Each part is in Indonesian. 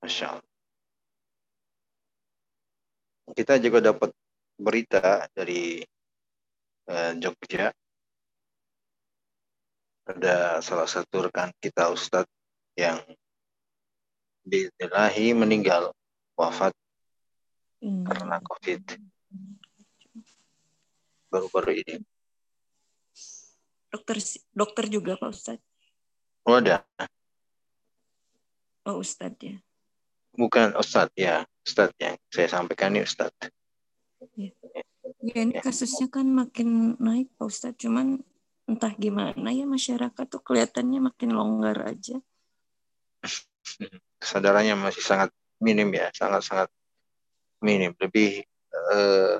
Masya Allah. Kita juga dapat berita dari uh, Jogja. Ada salah satu rekan kita Ustadz yang Bismillahi meninggal wafat hmm. karena COVID baru-baru ini. Dokter dokter juga Pak Ustadz? Oh ada. Oh Ustadz ya. Bukan Ustadz ya, Ustadz yang saya sampaikan ini Ustadz. Ya. ya ini ya. kasusnya kan makin naik Pak Ustadz, cuman entah gimana ya masyarakat tuh kelihatannya makin longgar aja. Kesadarannya masih sangat minim ya, sangat-sangat minim. Lebih eh,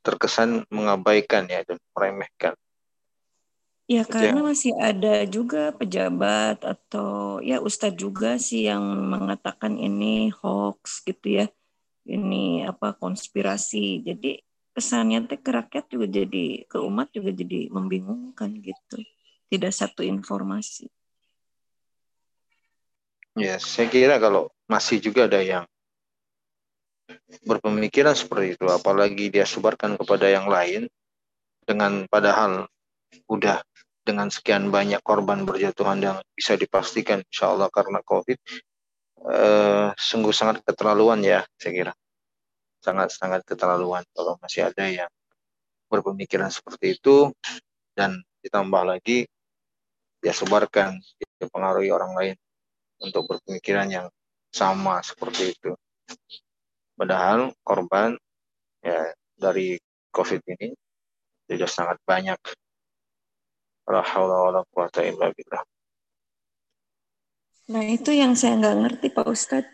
terkesan mengabaikan ya dan meremehkan. Ya karena masih ada juga pejabat atau ya ustadz juga sih yang mengatakan ini hoax gitu ya. Ini apa konspirasi. Jadi kesannya teh ke rakyat juga jadi ke umat juga jadi membingungkan gitu. Tidak satu informasi. Ya, saya kira kalau masih juga ada yang berpemikiran seperti itu, apalagi dia sebarkan kepada yang lain dengan padahal udah dengan sekian banyak korban berjatuhan yang bisa dipastikan insya Allah karena COVID eh, sungguh sangat keterlaluan ya saya kira. Sangat-sangat keterlaluan kalau masih ada yang berpemikiran seperti itu. Dan ditambah lagi dia sebarkan dipengaruhi orang lain untuk berpemikiran yang sama seperti itu. Padahal korban ya dari COVID ini sudah sangat banyak Nah itu yang saya nggak ngerti Pak Ustadz.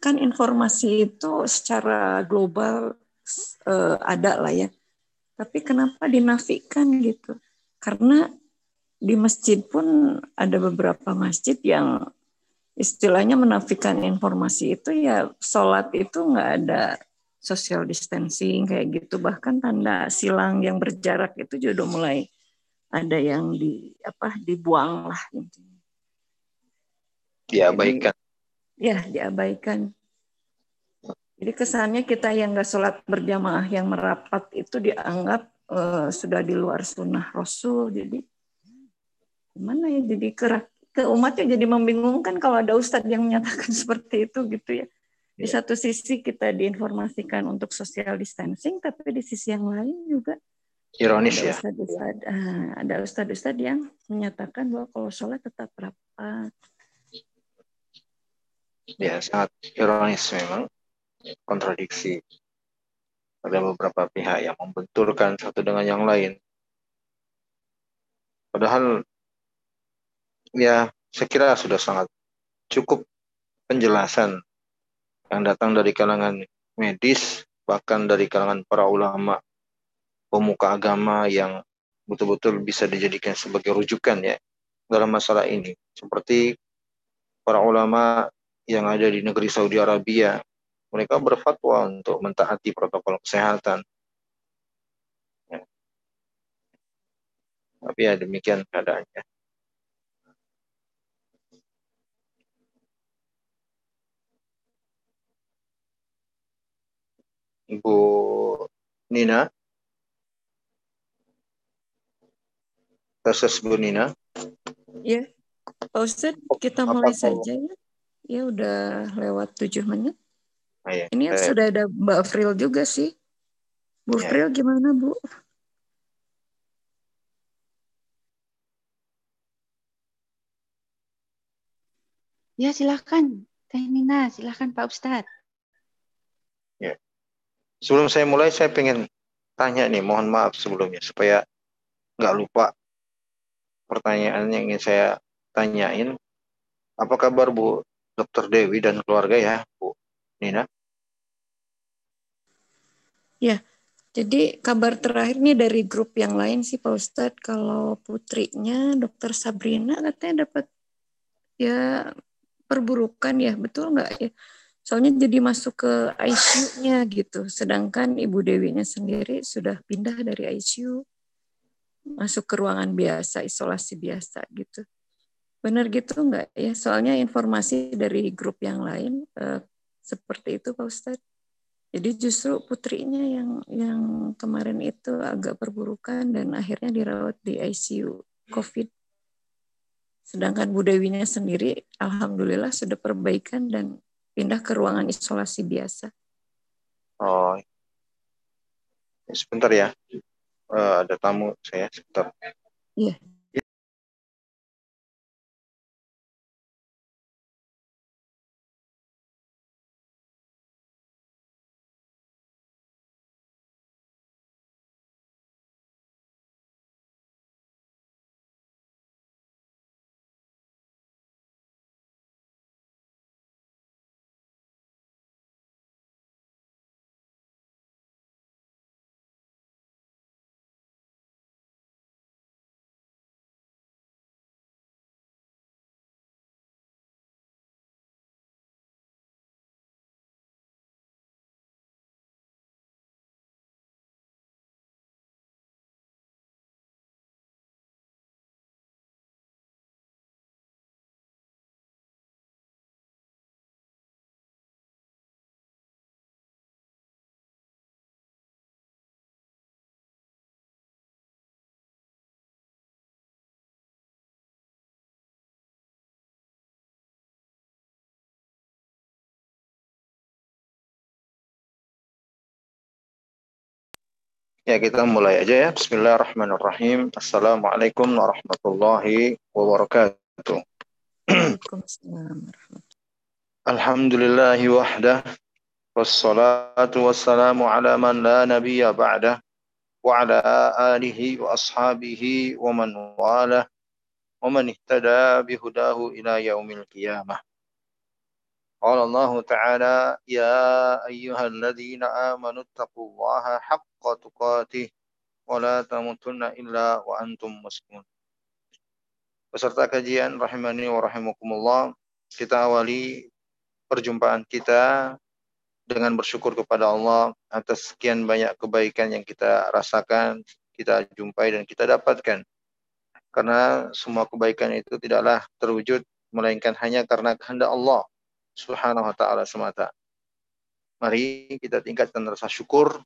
Kan informasi itu secara global uh, ada lah ya. Tapi kenapa dinafikan gitu? Karena di masjid pun ada beberapa masjid yang istilahnya menafikan informasi itu ya sholat itu nggak ada social distancing kayak gitu bahkan tanda silang yang berjarak itu juga udah mulai ada yang di apa dibuang lah intinya. Diabaikan. Jadi, ya diabaikan. Jadi kesannya kita yang nggak sholat berjamaah yang merapat itu dianggap uh, sudah di luar sunnah Rasul. Jadi gimana ya? Jadi ke, ke umatnya jadi membingungkan kalau ada ustadz yang menyatakan seperti itu gitu ya. Di ya. satu sisi kita diinformasikan untuk social distancing, tapi di sisi yang lain juga ironis ada ya. Ustad -ustad, uh, ada ustadz-ustadz yang menyatakan bahwa kalau sholat tetap rapat. Ya, sangat ironis memang. Kontradiksi. Ada beberapa pihak yang membenturkan satu dengan yang lain. Padahal, ya, saya kira sudah sangat cukup penjelasan yang datang dari kalangan medis, bahkan dari kalangan para ulama pemuka agama yang betul-betul bisa dijadikan sebagai rujukan ya dalam masalah ini. Seperti para ulama yang ada di negeri Saudi Arabia, mereka berfatwa untuk mentaati protokol kesehatan. Ya. Tapi ya demikian keadaannya. Ibu Nina. Kasus Bu Nina. Ya, Pak Ustadz, kita mulai Apa saja ya. Ya udah lewat tujuh menit. Oh, iya. Ini eh. sudah ada Mbak Fril juga sih. Bu ya. Fril gimana Bu? Ya silahkan, Teh Nina, silahkan Pak Ustadz. Ya. Sebelum saya mulai, saya pengen tanya nih, mohon maaf sebelumnya, supaya nggak lupa pertanyaan yang ingin saya tanyain. Apa kabar Bu Dr. Dewi dan keluarga ya, Bu Nina? Ya, jadi kabar terakhir nih dari grup yang lain sih Pak Ustadz, kalau putrinya Dr. Sabrina katanya dapat ya perburukan ya, betul nggak ya? Soalnya jadi masuk ke ICU-nya gitu, sedangkan Ibu Dewinya sendiri sudah pindah dari ICU masuk ke ruangan biasa, isolasi biasa gitu. Benar gitu enggak ya? Soalnya informasi dari grup yang lain eh, seperti itu Pak Ustadz. Jadi justru putrinya yang yang kemarin itu agak perburukan dan akhirnya dirawat di ICU COVID. Sedangkan Budewinya sendiri alhamdulillah sudah perbaikan dan pindah ke ruangan isolasi biasa. Oh, sebentar ya. Uh, ada tamu saya sebentar. Iya. Ya, kita mulai aja ya. Bismillahirrahmanirrahim. Assalamualaikum warahmatullahi wabarakatuh. Alhamdulillahi wahdah. Wassalatu wassalamu ala man la nabiyya ba'dah. Wa ala alihi wa ashabihi wa man walah. Wa man ihtada bihudahu ila yaumil qiyamah. قال الله تعالى يا أيها الذين آمنوا اتقوا الله حق تقاته ولا تموتن إلا وأنتم مسلمون Peserta kajian rahimani wa rahimakumullah, kita awali perjumpaan kita dengan bersyukur kepada Allah atas sekian banyak kebaikan yang kita rasakan, kita jumpai dan kita dapatkan. Karena semua kebaikan itu tidaklah terwujud melainkan hanya karena kehendak Allah Subhanahu wa taala semata. Mari kita tingkatkan rasa syukur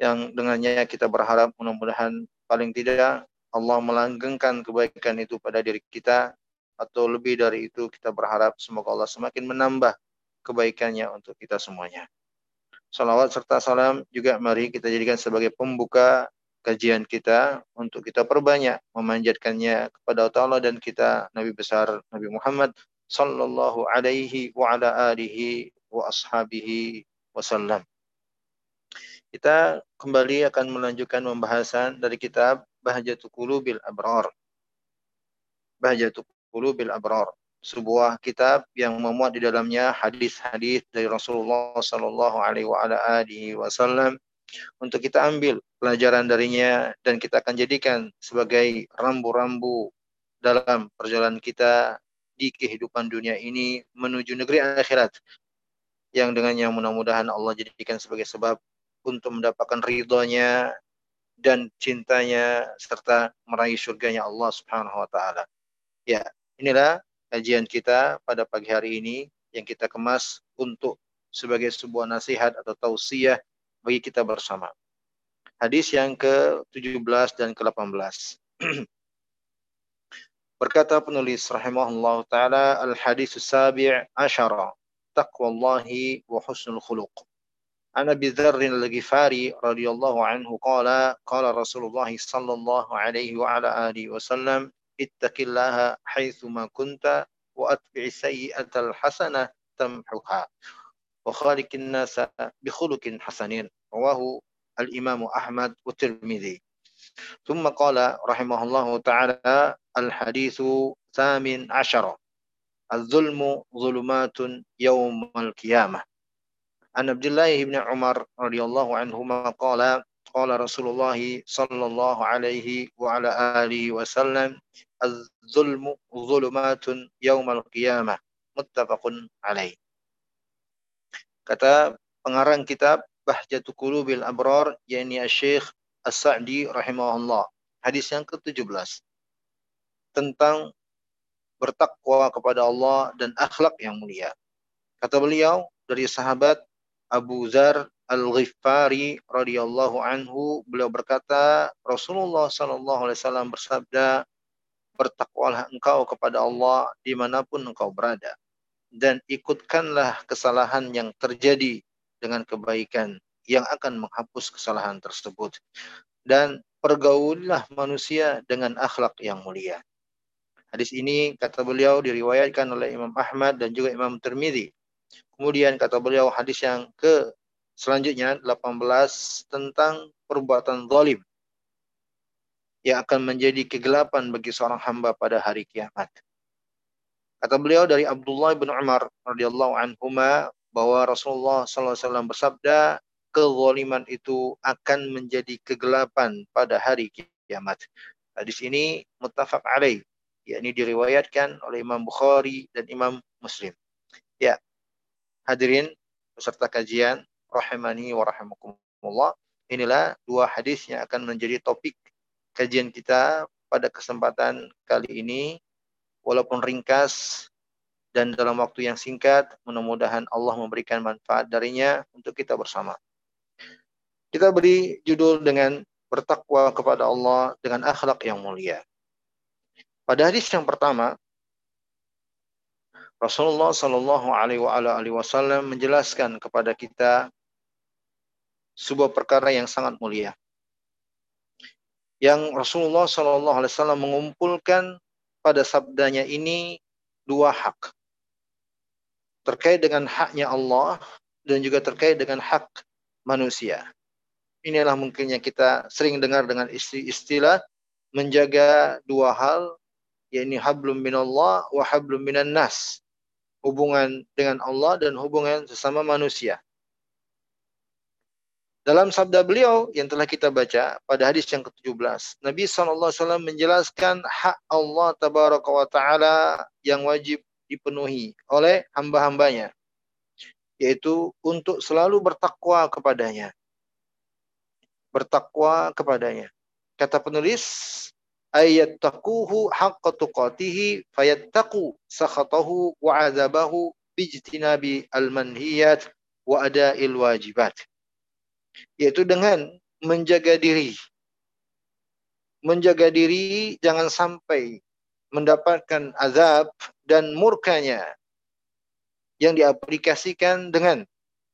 yang dengannya kita berharap mudah-mudahan paling tidak Allah melanggengkan kebaikan itu pada diri kita atau lebih dari itu kita berharap semoga Allah semakin menambah kebaikannya untuk kita semuanya. Salawat serta salam juga mari kita jadikan sebagai pembuka kajian kita untuk kita perbanyak memanjatkannya kepada Allah dan kita Nabi besar Nabi Muhammad sallallahu alaihi wa ala alihi wa ashabihi wasallam. Kita kembali akan melanjutkan pembahasan dari kitab Bahjatul Qulubil Abrar. Bahjatul Qulubil Abrar, sebuah kitab yang memuat di dalamnya hadis-hadis dari Rasulullah sallallahu alaihi wa ala alihi wasallam untuk kita ambil pelajaran darinya dan kita akan jadikan sebagai rambu-rambu dalam perjalanan kita di kehidupan dunia ini menuju negeri akhirat yang dengannya mudah-mudahan Allah jadikan sebagai sebab untuk mendapatkan ridhonya dan cintanya serta meraih surganya Allah Subhanahu wa taala. Ya, inilah kajian kita pada pagi hari ini yang kita kemas untuk sebagai sebuah nasihat atau tausiah bagi kita bersama. Hadis yang ke-17 dan ke-18. Berkata penulis rahimahullah taala al-hadis sabi' asyara taqwallahi wa husnul khuluq. عن ابي ذر الغفاري رضي الله عنه قال قال رسول الله صلى الله عليه وعلى اله وسلم اتق الله حيثما كنت واتبع السيئه الحسنه تمحها وخالق الناس بخلق حسن رواه الامام احمد والترمذي ثم قال رحمه الله تعالى الحديث ثامن عشر الظلم ظلمات يوم القيامة عن عبد الله بن عمر رضي الله عنهما قال قال رسول الله صلى الله عليه وعلى آله وسلم الظلم ظلمات يوم القيامة متفق عليه kata pengarang kitab Bahjatu Qulubil Abrar yakni Syekh As-Sa'di rahimahullah. Hadis yang ke-17 tentang bertakwa kepada Allah dan akhlak yang mulia. Kata beliau dari sahabat Abu Zar Al-Ghifari radhiyallahu anhu beliau berkata Rasulullah sallallahu alaihi wasallam bersabda bertakwalah engkau kepada Allah di mana pun engkau berada dan ikutkanlah kesalahan yang terjadi dengan kebaikan yang akan menghapus kesalahan tersebut dan pergaulilah manusia dengan akhlak yang mulia. Hadis ini kata beliau diriwayatkan oleh Imam Ahmad dan juga Imam Tirmidzi. Kemudian kata beliau hadis yang ke selanjutnya 18 tentang perbuatan zalim yang akan menjadi kegelapan bagi seorang hamba pada hari kiamat. Kata beliau dari Abdullah bin Umar radhiyallahu anhuma bahwa Rasulullah SAW bersabda, kezaliman itu akan menjadi kegelapan pada hari kiamat. Hadis ini muttafaq alaih yakni diriwayatkan oleh Imam Bukhari dan Imam Muslim. Ya, hadirin peserta kajian rahimani wa rahimakumullah. Inilah dua hadis yang akan menjadi topik kajian kita pada kesempatan kali ini. Walaupun ringkas dan dalam waktu yang singkat, mudah-mudahan Allah memberikan manfaat darinya untuk kita bersama. Kita beri judul dengan bertakwa kepada Allah dengan akhlak yang mulia. Pada hadis yang pertama, Rasulullah Shallallahu Alaihi Wasallam menjelaskan kepada kita sebuah perkara yang sangat mulia. Yang Rasulullah Shallallahu Alaihi Wasallam mengumpulkan pada sabdanya ini dua hak terkait dengan haknya Allah dan juga terkait dengan hak manusia. Inilah mungkin yang kita sering dengar dengan istilah menjaga dua hal yakni hablum minallah wa hablum minan nas. Hubungan dengan Allah dan hubungan sesama manusia. Dalam sabda beliau yang telah kita baca pada hadis yang ke-17, Nabi SAW menjelaskan hak Allah tabaraka wa ta'ala yang wajib dipenuhi oleh hamba-hambanya. Yaitu untuk selalu bertakwa kepadanya. Bertakwa kepadanya. Kata penulis, ayyattaquhu haqqa tuqatihi fayattaqu sakhatahu wa azabahu bijtinabi al-manhiyat wa ada'il wajibat. Yaitu dengan menjaga diri. Menjaga diri jangan sampai mendapatkan azab dan murkanya yang diaplikasikan dengan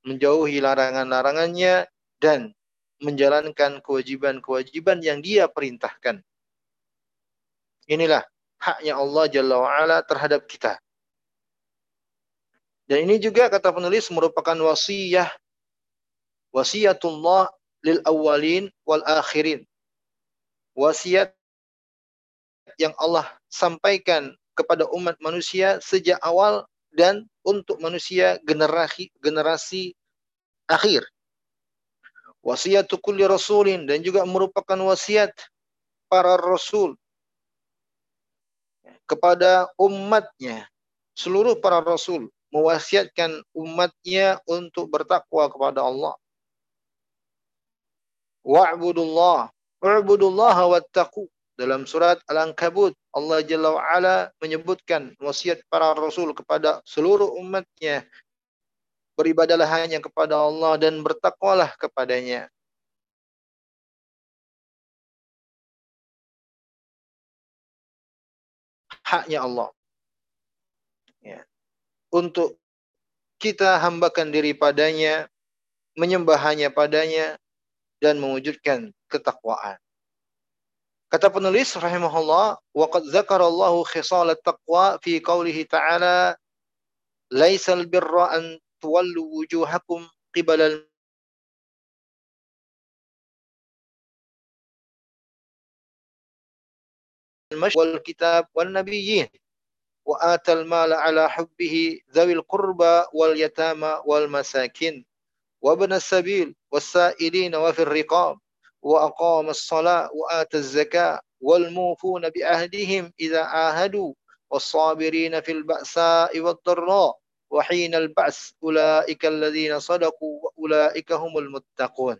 menjauhi larangan-larangannya dan menjalankan kewajiban-kewajiban yang dia perintahkan. Inilah haknya Allah Jalla wa'ala terhadap kita. Dan ini juga kata penulis merupakan wasiyah wasiyatullah lil awalin wal akhirin. Wasiat yang Allah sampaikan kepada umat manusia sejak awal dan untuk manusia generasi generasi akhir. Wasiatu kulli rasulin dan juga merupakan wasiat para rasul kepada umatnya. Seluruh para rasul mewasiatkan umatnya untuk bertakwa kepada Allah. Wa'budullah. Wa'budullah wattaqu. Dalam surat Al-Ankabut, Allah Jalla wa'ala menyebutkan wasiat para rasul kepada seluruh umatnya. Beribadalah hanya kepada Allah dan bertakwalah kepadanya. Haknya Allah. Ya. Untuk kita hambakan diri padanya, menyembah hanya padanya, dan mewujudkan ketakwaan. Kata penulis rahimahullah, zakarallahu khisal taqwa fi qawlihi ta'ala laisal birra an tuwallu wujuhakum qibala المشي والكتاب والنبيين وآتى المال على حبه ذوي القربى واليتامى والمساكين وابن السبيل والسائلين وفي الرقاب وأقام الصلاة وآتى الزكاة والموفون بعهدهم إذا عاهدوا والصابرين في البأساء والضراء وحين البعث أولئك الذين صدقوا وأولئك هم المتقون.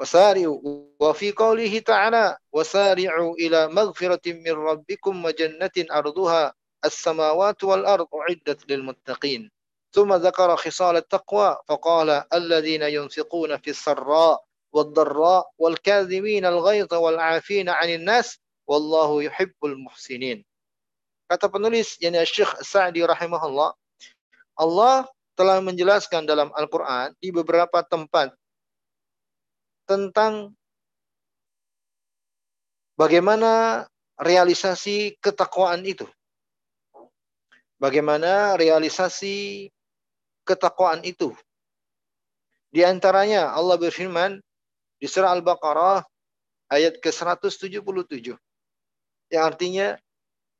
وسارعوا وفي قوله تعالى وسارعوا إلى مغفرة من ربكم وجنة أرضها. السماوات والأرض أعدت للمتقين. ثم ذكر خصال التقوى فقال الذين ينفقون في السراء والضراء والكاذبين الغيظ والعافين عن الناس والله يحب المحسنين. Kata penulis yakni Syekh Sa'di rahimahullah Allah telah menjelaskan dalam Al-Qur'an di beberapa tempat tentang bagaimana realisasi ketakwaan itu. Bagaimana realisasi ketakwaan itu. Di antaranya Allah berfirman di surah Al-Baqarah ayat ke-177. Yang artinya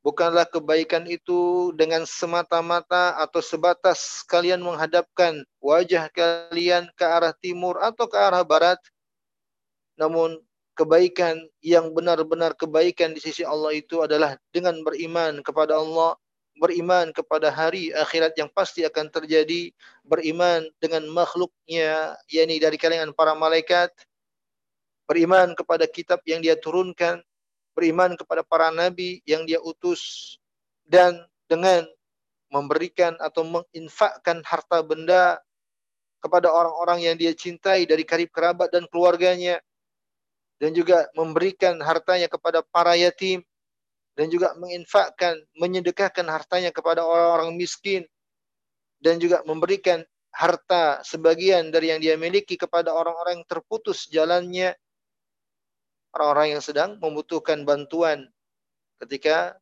bukanlah kebaikan itu dengan semata-mata atau sebatas kalian menghadapkan wajah kalian ke arah timur atau ke arah barat namun kebaikan yang benar-benar kebaikan di sisi Allah itu adalah dengan beriman kepada Allah, beriman kepada hari akhirat yang pasti akan terjadi, beriman dengan makhluknya, yakni dari kalangan para malaikat, beriman kepada kitab yang dia turunkan, beriman kepada para nabi yang dia utus, dan dengan memberikan atau menginfakkan harta benda kepada orang-orang yang dia cintai dari karib kerabat dan keluarganya, dan juga memberikan hartanya kepada para yatim dan juga menginfakkan, menyedekahkan hartanya kepada orang-orang miskin dan juga memberikan harta sebagian dari yang dia miliki kepada orang-orang yang terputus jalannya. Orang-orang yang sedang membutuhkan bantuan ketika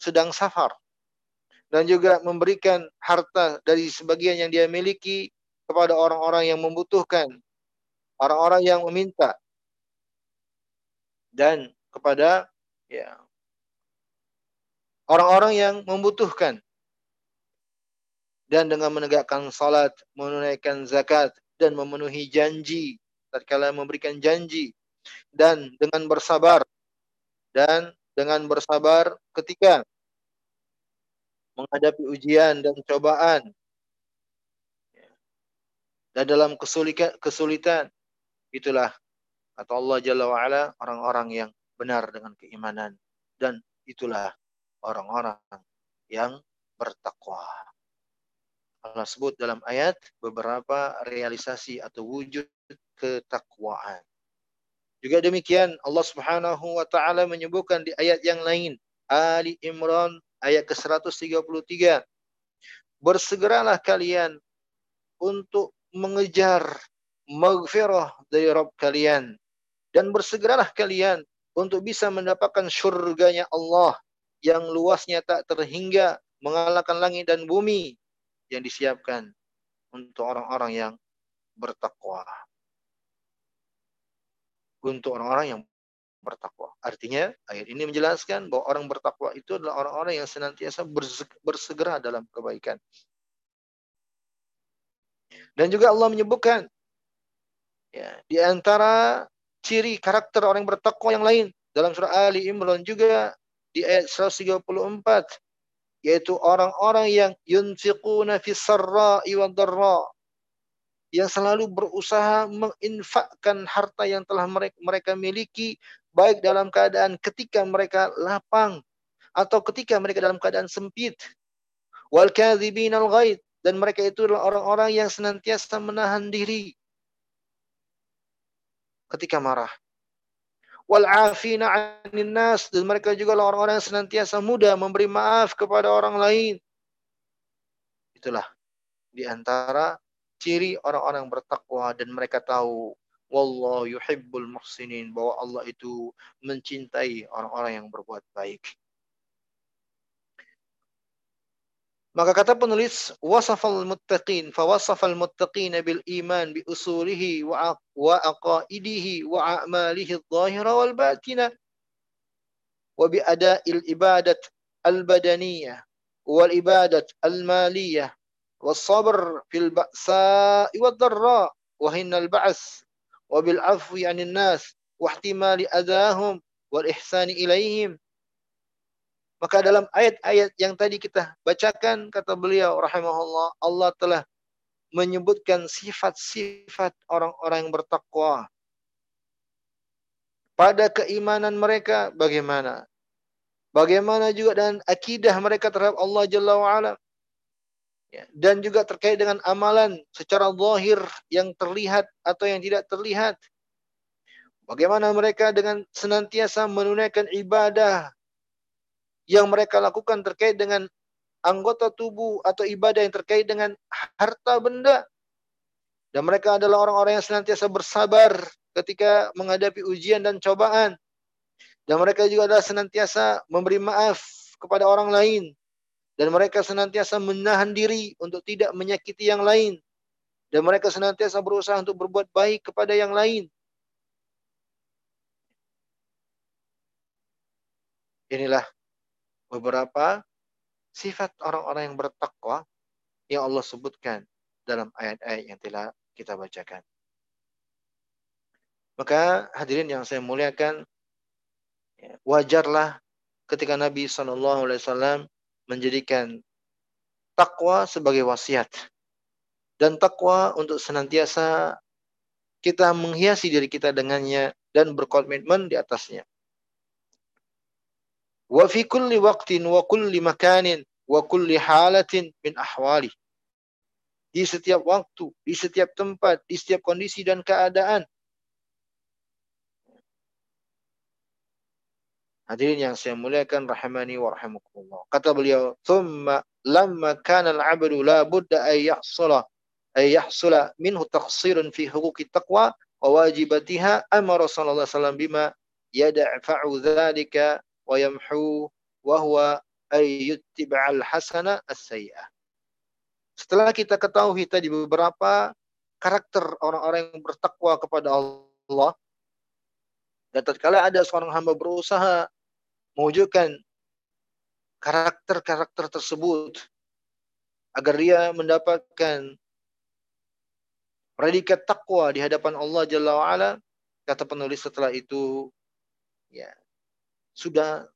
sedang safar. Dan juga memberikan harta dari sebagian yang dia miliki kepada orang-orang yang membutuhkan. Orang-orang yang meminta dan kepada ya orang-orang yang membutuhkan. Dan dengan menegakkan salat, menunaikan zakat dan memenuhi janji tatkala memberikan janji. Dan dengan bersabar dan dengan bersabar ketika menghadapi ujian dan cobaan. Dan dalam kesulitan kesulitan itulah Kata Allah Jalla wa'ala, orang-orang yang benar dengan keimanan. Dan itulah orang-orang yang bertakwa. Allah sebut dalam ayat beberapa realisasi atau wujud ketakwaan. Juga demikian Allah Subhanahu wa taala menyebutkan di ayat yang lain Ali Imran ayat ke-133 Bersegeralah kalian untuk mengejar maghfirah dari Rabb kalian dan bersegeralah kalian untuk bisa mendapatkan surganya Allah yang luasnya tak terhingga mengalahkan langit dan bumi yang disiapkan untuk orang-orang yang bertakwa. Untuk orang-orang yang bertakwa. Artinya ayat ini menjelaskan bahwa orang bertakwa itu adalah orang-orang yang senantiasa bersegera dalam kebaikan. Dan juga Allah menyebutkan ya, di antara ciri karakter orang yang bertakwa yang lain. Dalam surah Ali Imran juga di ayat 134 yaitu orang-orang yang yunfiquna fis sarra'i wad dharra yang selalu berusaha menginfakkan harta yang telah mereka, mereka miliki baik dalam keadaan ketika mereka lapang atau ketika mereka dalam keadaan sempit. Wal kadzibin al ghaid dan mereka itu adalah orang-orang yang senantiasa menahan diri ketika marah. Wal afina 'anil nas dan mereka juga orang-orang yang senantiasa mudah memberi maaf kepada orang lain. Itulah di antara ciri orang-orang bertakwa dan mereka tahu wallahu yuhibbul muhsinin bahwa Allah itu mencintai orang-orang yang berbuat baik. Maka kata penulis wasafal muttaqin fa wasafal muttaqin bil iman bi usulihi wa wa aqaidihi wa a'malihi adh-dhahira wal batina wa bi ada'il ibadat al badaniyah wal ibadat al maliyah was sabr fil ba'sa'i wad dharra wa hinal ba'as wa bil afwi 'anil nas wa ihtimali adahum wal ihsani ilaihim maka dalam ayat-ayat yang tadi kita bacakan, kata beliau rahimahullah, Allah telah menyebutkan sifat-sifat orang-orang yang bertakwa. pada keimanan mereka bagaimana? Bagaimana juga dan akidah mereka terhadap Allah Jalla wa'ala. Ya, dan juga terkait dengan amalan secara zahir yang terlihat atau yang tidak terlihat. Bagaimana mereka dengan senantiasa menunaikan ibadah yang mereka lakukan terkait dengan anggota tubuh atau ibadah yang terkait dengan harta benda. Dan mereka adalah orang-orang yang senantiasa bersabar ketika menghadapi ujian dan cobaan. Dan mereka juga adalah senantiasa memberi maaf kepada orang lain. Dan mereka senantiasa menahan diri untuk tidak menyakiti yang lain. Dan mereka senantiasa berusaha untuk berbuat baik kepada yang lain. Inilah beberapa sifat orang-orang yang bertakwa yang Allah sebutkan dalam ayat-ayat yang telah kita bacakan. Maka hadirin yang saya muliakan, ya, wajarlah ketika Nabi saw menjadikan takwa sebagai wasiat dan takwa untuk senantiasa kita menghiasi diri kita dengannya dan berkomitmen di atasnya. Wa fi kulli waqtin wa kulli makanin wa kulli halatin min ahwali. Di setiap waktu, di setiap tempat, di setiap kondisi dan keadaan. Hadirin yang saya muliakan rahimani wa rahimakumullah. Kata beliau, "Tsumma lamma kana al-'abdu la budda ay yahsula ay yahsula minhu taqsirun fi huquqi taqwa wa wajibatiha amara sallallahu alaihi wasallam bima yad'u dzalika wa yamhu wa huwa hasana as-sayyi'ah. Setelah kita ketahui tadi beberapa karakter orang-orang yang bertakwa kepada Allah dan tatkala ada seorang hamba berusaha mewujudkan karakter-karakter tersebut agar dia mendapatkan predikat takwa di hadapan Allah Jalla wa'ala kata penulis setelah itu ya sudah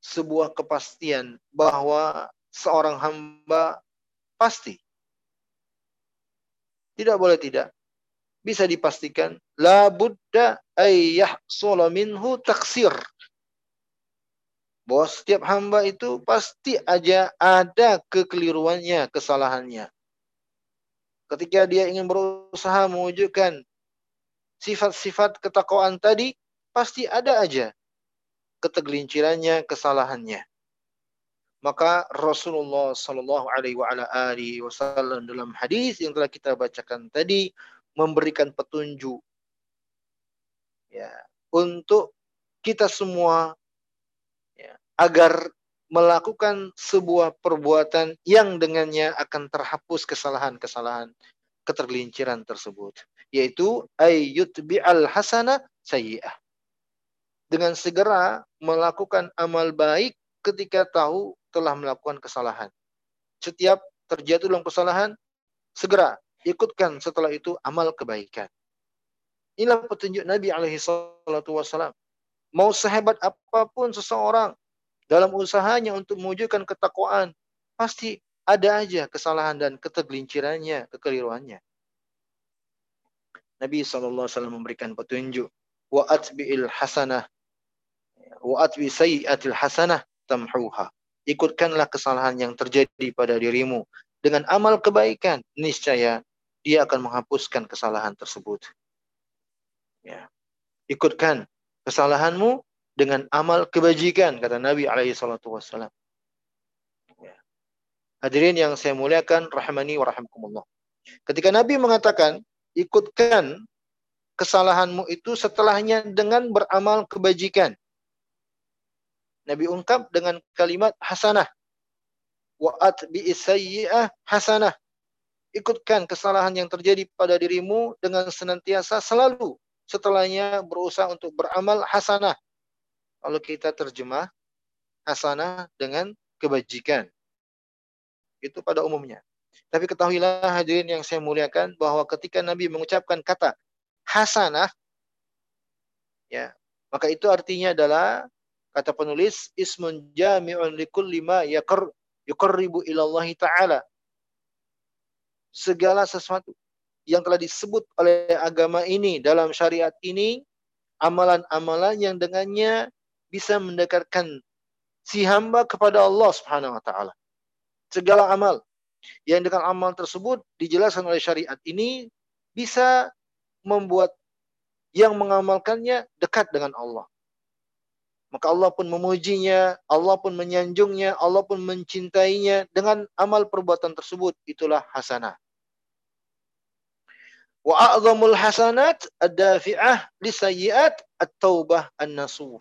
sebuah kepastian bahwa seorang hamba pasti. Tidak boleh tidak. Bisa dipastikan la budda ayyah minhu taksir. Bahwa setiap hamba itu pasti aja ada kekeliruannya, kesalahannya. Ketika dia ingin berusaha mewujudkan sifat-sifat ketakwaan tadi, pasti ada aja ketergelincirannya, kesalahannya. Maka Rasulullah Shallallahu Alaihi Wasallam dalam hadis yang telah kita bacakan tadi memberikan petunjuk ya untuk kita semua ya, agar melakukan sebuah perbuatan yang dengannya akan terhapus kesalahan-kesalahan ketergelinciran tersebut yaitu ayyut bi'al hasana sayyi'ah dengan segera melakukan amal baik ketika tahu telah melakukan kesalahan. Setiap terjatuh dalam kesalahan, segera ikutkan setelah itu amal kebaikan. Inilah petunjuk Nabi alaihi salatu wasallam. Mau sehebat apa pun seseorang dalam usahanya untuk mewujudkan ketakwaan, pasti ada aja kesalahan dan ketergelincirannya, kekeliruannya. Nabi SAW memberikan petunjuk. Wa atbi'il hasanah wa atbi sayyi'atil hasanah tamhuha. Ikutkanlah kesalahan yang terjadi pada dirimu dengan amal kebaikan, niscaya dia akan menghapuskan kesalahan tersebut. Ya. Ikutkan kesalahanmu dengan amal kebajikan kata Nabi alaihi salatu wasallam. Ya. Hadirin yang saya muliakan rahmani wa rahimakumullah. Ketika Nabi mengatakan ikutkan kesalahanmu itu setelahnya dengan beramal kebajikan. Nabi ungkap dengan kalimat hasanah. Wa atbi sayyi'ah hasanah. Ikutkan kesalahan yang terjadi pada dirimu dengan senantiasa selalu setelahnya berusaha untuk beramal hasanah. Kalau kita terjemah hasanah dengan kebajikan. Itu pada umumnya. Tapi ketahuilah hadirin yang saya muliakan bahwa ketika Nabi mengucapkan kata hasanah ya, maka itu artinya adalah Kata penulis, ismun jami'un likulli ma yakar yuqarribu ilallahi ta'ala. Segala sesuatu yang telah disebut oleh agama ini dalam syariat ini amalan-amalan yang dengannya bisa mendekatkan si hamba kepada Allah Subhanahu wa taala. Segala amal yang dengan amal tersebut dijelaskan oleh syariat ini bisa membuat yang mengamalkannya dekat dengan Allah. Maka Allah pun memujinya, Allah pun menyanjungnya, Allah pun mencintainya dengan amal perbuatan tersebut. Itulah hasanah. Wa a'zamul hasanat ad-dafi'ah lisayyi'at at-taubah an-nasuh.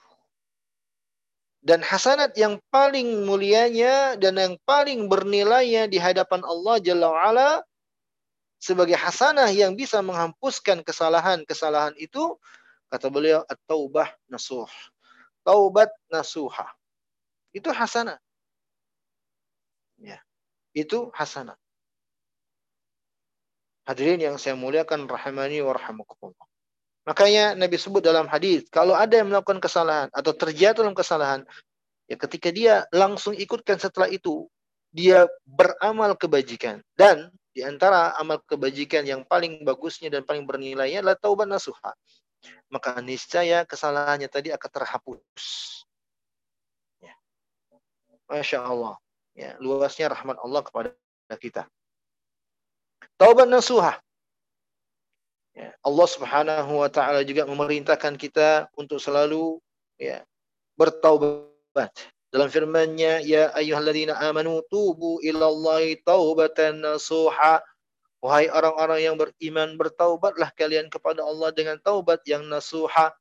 Dan hasanat yang paling mulianya dan yang paling bernilainya di hadapan Allah Jalla wa'ala sebagai hasanah yang bisa menghapuskan kesalahan-kesalahan itu, kata beliau, at-taubah nasuh. Taubat nasuha. Itu hasanah. Ya. Itu hasanah. Hadirin yang saya muliakan rahimani wa rahimakumullah. Makanya Nabi sebut dalam hadis, kalau ada yang melakukan kesalahan atau terjatuh dalam kesalahan, ya ketika dia langsung ikutkan setelah itu, dia beramal kebajikan. Dan di antara amal kebajikan yang paling bagusnya dan paling bernilainya adalah taubat nasuha. Maka niscaya kesalahannya tadi akan terhapus. Ya. Masya Allah. Ya, luasnya rahmat Allah kepada kita. Taubat nasuha. Ya, Allah Subhanahu wa taala juga memerintahkan kita untuk selalu ya bertaubat. Dalam firman-Nya, "Ya ayyuhalladzina amanu tubu ilallahi taubatan nasuha." Wahai orang-orang yang beriman, bertaubatlah kalian kepada Allah dengan taubat yang nasuha.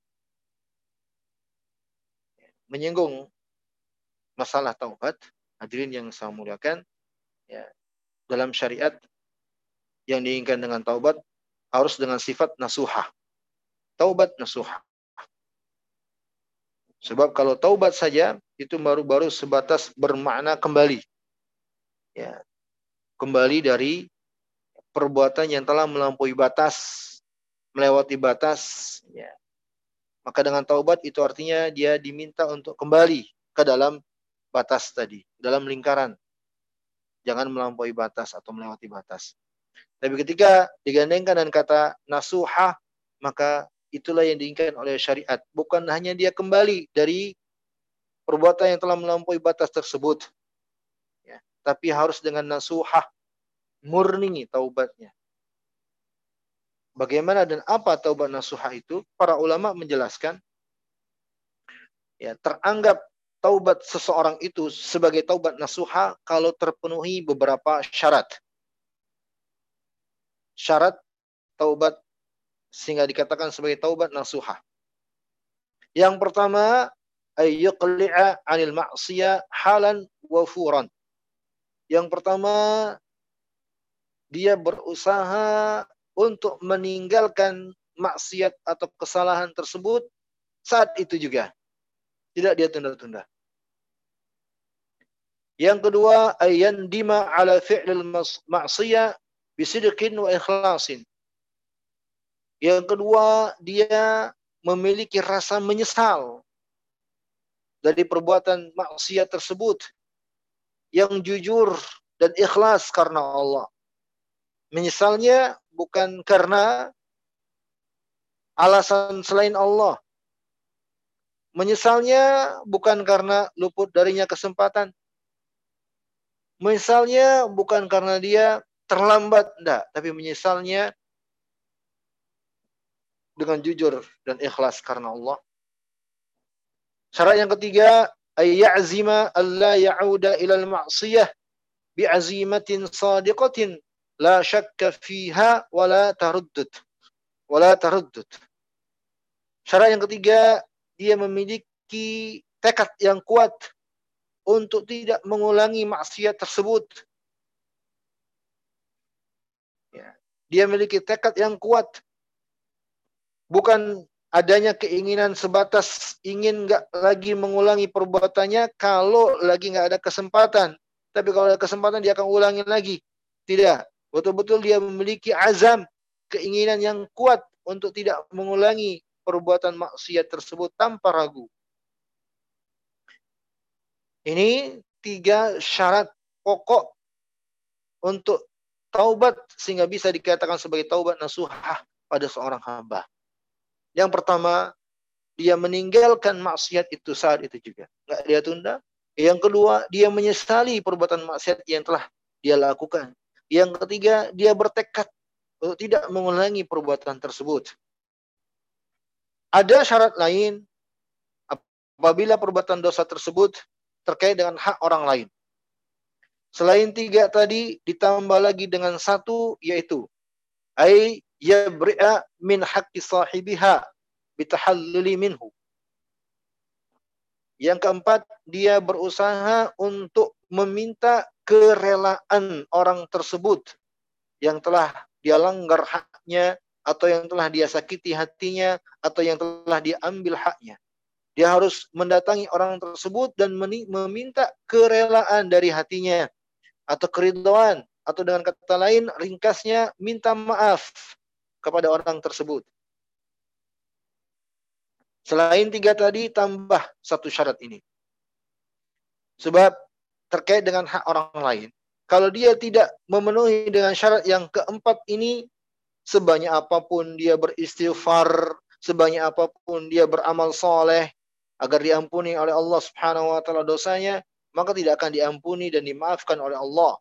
Menyinggung masalah taubat, hadirin yang saya muliakan, ya, dalam syariat yang diinginkan dengan taubat harus dengan sifat nasuha. Taubat nasuha. Sebab kalau taubat saja itu baru-baru sebatas bermakna kembali. Ya. Kembali dari perbuatan yang telah melampaui batas, melewati batas, ya. Maka dengan taubat itu artinya dia diminta untuk kembali ke dalam batas tadi, dalam lingkaran. Jangan melampaui batas atau melewati batas. Tapi ketika digandengkan dengan kata nasuha, maka itulah yang diinginkan oleh syariat. Bukan hanya dia kembali dari perbuatan yang telah melampaui batas tersebut. Ya, tapi harus dengan nasuha, murni taubatnya. Bagaimana dan apa taubat nasuha itu? Para ulama menjelaskan, ya teranggap taubat seseorang itu sebagai taubat nasuha kalau terpenuhi beberapa syarat syarat taubat sehingga dikatakan sebagai taubat nasuha. Yang pertama, ayyuqli'a 'anil ma'siyah halan wa furan. Yang pertama, dia berusaha untuk meninggalkan maksiat atau kesalahan tersebut saat itu juga. Tidak dia tunda-tunda. Yang kedua, ayyan dima ala fi'lil ma'siyah bisidqin wa ikhlasin. Yang kedua, dia memiliki rasa menyesal dari perbuatan maksiat tersebut yang jujur dan ikhlas karena Allah. Menyesalnya bukan karena alasan selain Allah. Menyesalnya bukan karena luput darinya kesempatan. Menyesalnya bukan karena dia terlambat enggak, tapi menyesalnya dengan jujur dan ikhlas karena Allah. Syarat yang ketiga, ayyazima alla ya'uda ila al-ma'siyah bi'azimatin sadiqatin la syakka fiha wa la taruddud. Wa. Syarat yang ketiga, dia memiliki tekad yang kuat untuk tidak mengulangi maksiat tersebut Dia memiliki tekad yang kuat. Bukan adanya keinginan sebatas ingin nggak lagi mengulangi perbuatannya kalau lagi nggak ada kesempatan. Tapi kalau ada kesempatan dia akan ulangi lagi. Tidak. Betul-betul dia memiliki azam, keinginan yang kuat untuk tidak mengulangi perbuatan maksiat tersebut tanpa ragu. Ini tiga syarat pokok untuk taubat sehingga bisa dikatakan sebagai taubat nasuhah pada seorang hamba. Yang pertama, dia meninggalkan maksiat itu saat itu juga. Enggak dia tunda. Yang kedua, dia menyesali perbuatan maksiat yang telah dia lakukan. Yang ketiga, dia bertekad untuk tidak mengulangi perbuatan tersebut. Ada syarat lain apabila perbuatan dosa tersebut terkait dengan hak orang lain. Selain tiga tadi ditambah lagi dengan satu yaitu ay yabri'a min haqqi sahibiha bitahalluli minhu. Yang keempat, dia berusaha untuk meminta kerelaan orang tersebut yang telah dia langgar haknya atau yang telah dia sakiti hatinya atau yang telah diambil haknya. Dia harus mendatangi orang tersebut dan meminta kerelaan dari hatinya atau keridhaan atau dengan kata lain ringkasnya minta maaf kepada orang tersebut. Selain tiga tadi tambah satu syarat ini. Sebab terkait dengan hak orang lain, kalau dia tidak memenuhi dengan syarat yang keempat ini, sebanyak apa pun dia beristighfar, sebanyak apa pun dia beramal soleh, agar diampuni oleh Allah Subhanahu wa taala dosanya, maka tidak akan diampuni dan dimaafkan oleh Allah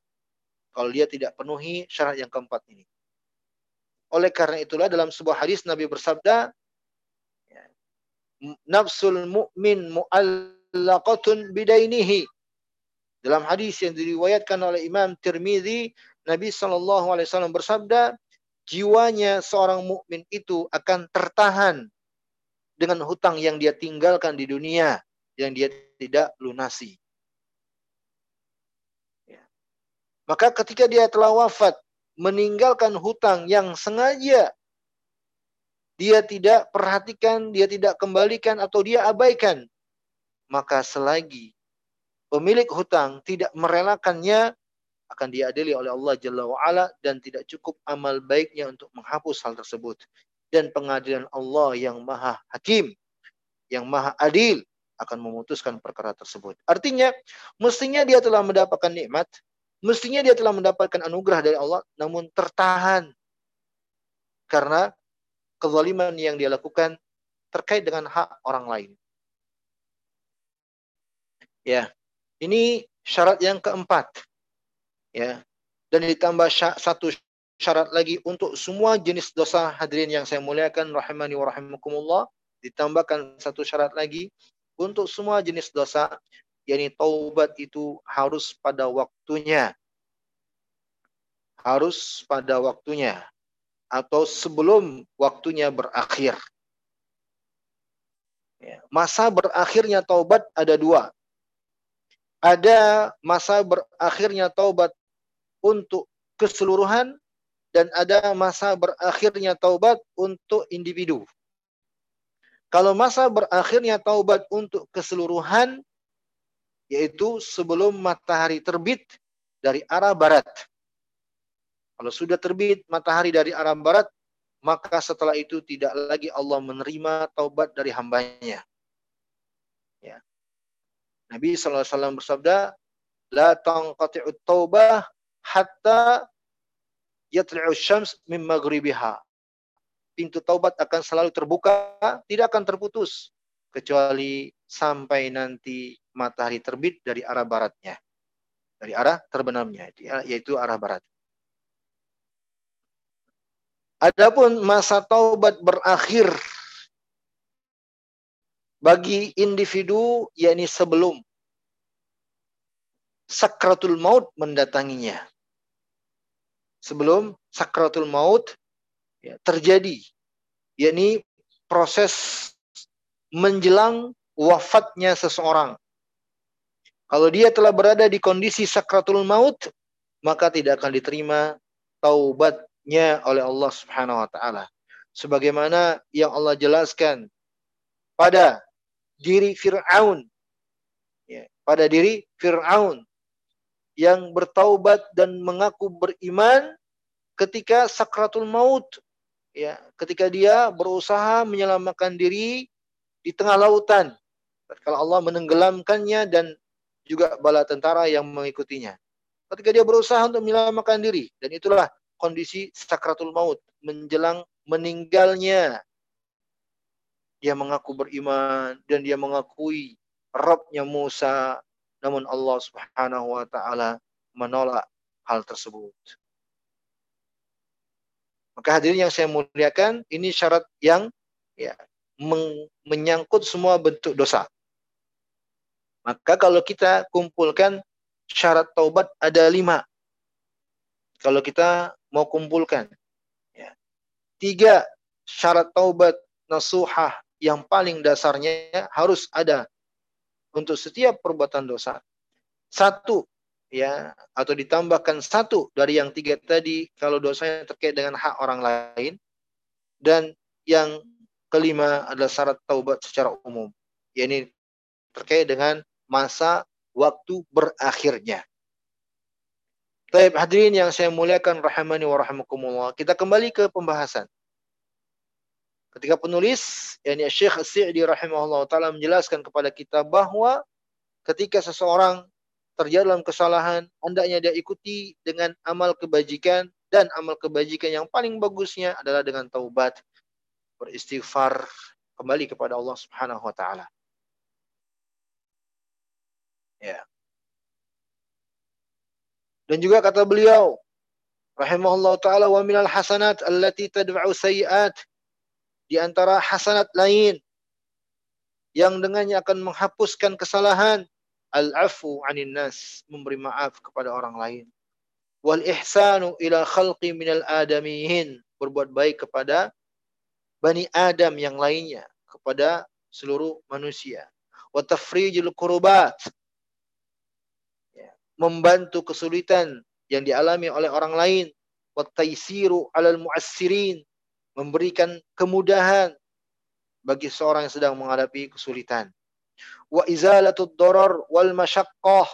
kalau dia tidak penuhi syarat yang keempat ini. Oleh karena itulah dalam sebuah hadis Nabi bersabda, nafsul mu'min mu'allaqatun bidainihi. Dalam hadis yang diriwayatkan oleh Imam Tirmizi, Nabi Shallallahu Alaihi Wasallam bersabda, jiwanya seorang mukmin itu akan tertahan dengan hutang yang dia tinggalkan di dunia yang dia tidak lunasi. Maka ketika dia telah wafat, meninggalkan hutang yang sengaja dia tidak perhatikan, dia tidak kembalikan atau dia abaikan, maka selagi pemilik hutang tidak merelakannya akan diadili oleh Allah Jalla wa'ala dan tidak cukup amal baiknya untuk menghapus hal tersebut. Dan pengadilan Allah yang maha hakim, yang maha adil akan memutuskan perkara tersebut. Artinya, mestinya dia telah mendapatkan nikmat, Mestinya dia telah mendapatkan anugerah dari Allah, namun tertahan karena kezaliman yang dia lakukan terkait dengan hak orang lain. Ya, ini syarat yang keempat. Ya, dan ditambah satu syarat lagi untuk semua jenis dosa hadirin yang saya muliakan rahimani wa rahimakumullah ditambahkan satu syarat lagi untuk semua jenis dosa yakni taubat itu harus pada waktunya. Harus pada waktunya atau sebelum waktunya berakhir. Ya, masa berakhirnya taubat ada dua. Ada masa berakhirnya taubat untuk keseluruhan dan ada masa berakhirnya taubat untuk individu. Kalau masa berakhirnya taubat untuk keseluruhan yaitu sebelum matahari terbit dari arah barat. Kalau sudah terbit matahari dari arah barat, maka setelah itu tidak lagi Allah menerima taubat dari hambanya. Ya. Nabi SAW bersabda, La tanqati'ut taubah hatta yatli'u syams min maghribiha. Pintu taubat akan selalu terbuka, tidak akan terputus kecuali sampai nanti matahari terbit dari arah baratnya. Dari arah terbenamnya, yaitu arah barat. Adapun masa taubat berakhir bagi individu yakni sebelum sakratul maut mendatanginya. Sebelum sakratul maut ya, terjadi yakni proses menjelang wafatnya seseorang. Kalau dia telah berada di kondisi sakratul maut, maka tidak akan diterima taubatnya oleh Allah Subhanahu wa taala. Sebagaimana yang Allah jelaskan pada diri Firaun ya, pada diri Firaun yang bertaubat dan mengaku beriman ketika sakratul maut ya ketika dia berusaha menyelamatkan diri di tengah lautan. Kalau Allah menenggelamkannya dan juga bala tentara yang mengikutinya. Ketika dia berusaha untuk menyelamatkan diri. Dan itulah kondisi sakratul maut. Menjelang meninggalnya. Dia mengaku beriman dan dia mengakui Rabbnya Musa namun Allah Subhanahu wa taala menolak hal tersebut. Maka hadirin yang saya muliakan, ini syarat yang ya menyangkut semua bentuk dosa. Maka kalau kita kumpulkan syarat taubat ada lima. Kalau kita mau kumpulkan. Ya. Tiga syarat taubat nasuhah yang paling dasarnya harus ada untuk setiap perbuatan dosa. Satu, ya atau ditambahkan satu dari yang tiga tadi kalau dosanya terkait dengan hak orang lain dan yang kelima adalah syarat taubat secara umum yakni terkait dengan masa waktu berakhirnya. Baik hadirin yang saya muliakan rahimani wa. Kita kembali ke pembahasan. Ketika penulis yakni Syekh As-Sa'di rahimahullah taala menjelaskan kepada kita bahwa ketika seseorang terjadi dalam kesalahan, hendaknya dia ikuti dengan amal kebajikan dan amal kebajikan yang paling bagusnya adalah dengan taubat, beristighfar, kembali kepada Allah Subhanahu wa taala. Ya. Dan juga kata beliau rahimahullah taala wa minal hasanat allati tad'u sayiat di antara hasanat lain yang dengannya akan menghapuskan kesalahan al-afu 'anil nas, memberi maaf kepada orang lain. Wal ihsanu ila khalqi minal adamiyin, berbuat baik kepada bani Adam yang lainnya, kepada seluruh manusia. Wa tafrijul kurubat, ya, membantu kesulitan yang dialami oleh orang lain. Wa taisiru 'alal mu'assirin, memberikan kemudahan bagi seorang yang sedang menghadapi kesulitan. Wa izalatud darar wal masyaqqah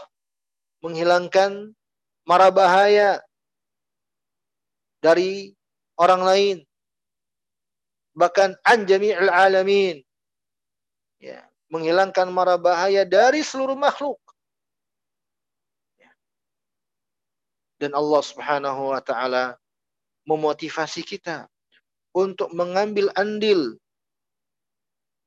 menghilangkan mara bahaya dari orang lain bahkan an jami'il alamin. Ya menghilangkan mara bahaya dari seluruh makhluk. Ya. dan Allah Subhanahu wa taala memotivasi kita untuk mengambil andil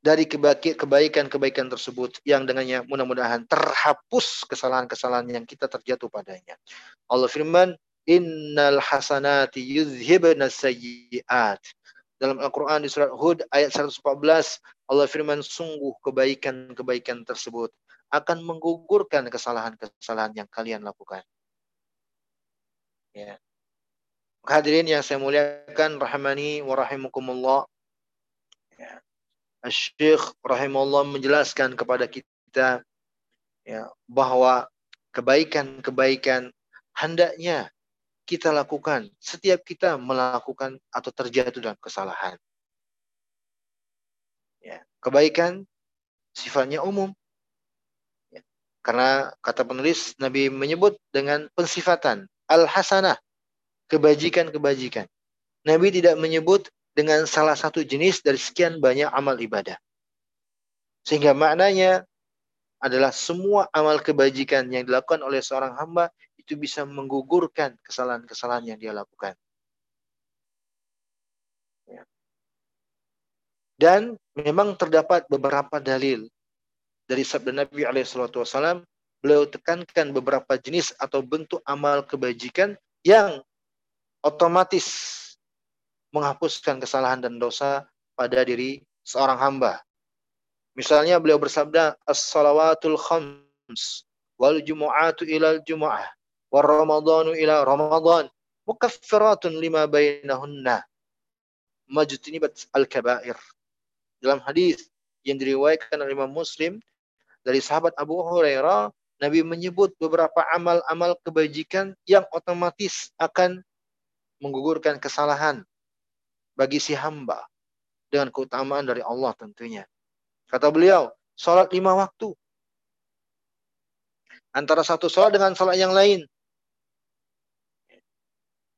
dari kebaikan-kebaikan tersebut yang dengannya mudah-mudahan terhapus kesalahan-kesalahan yang kita terjatuh padanya. Allah firman, "Innal hasanati yuzhibna sayyi'at." Dalam Al-Qur'an di surat Hud ayat 114, Allah firman, "Sungguh kebaikan-kebaikan tersebut akan menggugurkan kesalahan-kesalahan yang kalian lakukan." Ya. Hadirin yang saya muliakan rahmani wa rahimakumullah. Ya Syekh rahimahullah menjelaskan kepada kita ya bahwa kebaikan-kebaikan hendaknya kita lakukan setiap kita melakukan atau terjatuh dalam kesalahan. Ya, kebaikan sifatnya umum. Ya, karena kata penulis Nabi menyebut dengan pensifatan al-hasanah, kebajikan-kebajikan. Nabi tidak menyebut dengan salah satu jenis dari sekian banyak amal ibadah. Sehingga maknanya adalah semua amal kebajikan yang dilakukan oleh seorang hamba itu bisa menggugurkan kesalahan-kesalahan yang dia lakukan. Ya. Dan memang terdapat beberapa dalil dari sabda Nabi SAW, beliau tekankan beberapa jenis atau bentuk amal kebajikan yang otomatis menghapuskan kesalahan dan dosa pada diri seorang hamba. Misalnya beliau bersabda, As-salawatul khams, wal jumu'atu ilal jumu'ah, wal ramadanu ila ramadan, mukaffiratun lima bainahunna, majtinibat al-kabair. Dalam hadis yang diriwayatkan oleh Imam Muslim dari sahabat Abu Hurairah, Nabi menyebut beberapa amal-amal kebajikan yang otomatis akan menggugurkan kesalahan bagi si hamba dengan keutamaan dari Allah tentunya. Kata beliau, sholat lima waktu. Antara satu sholat dengan sholat yang lain.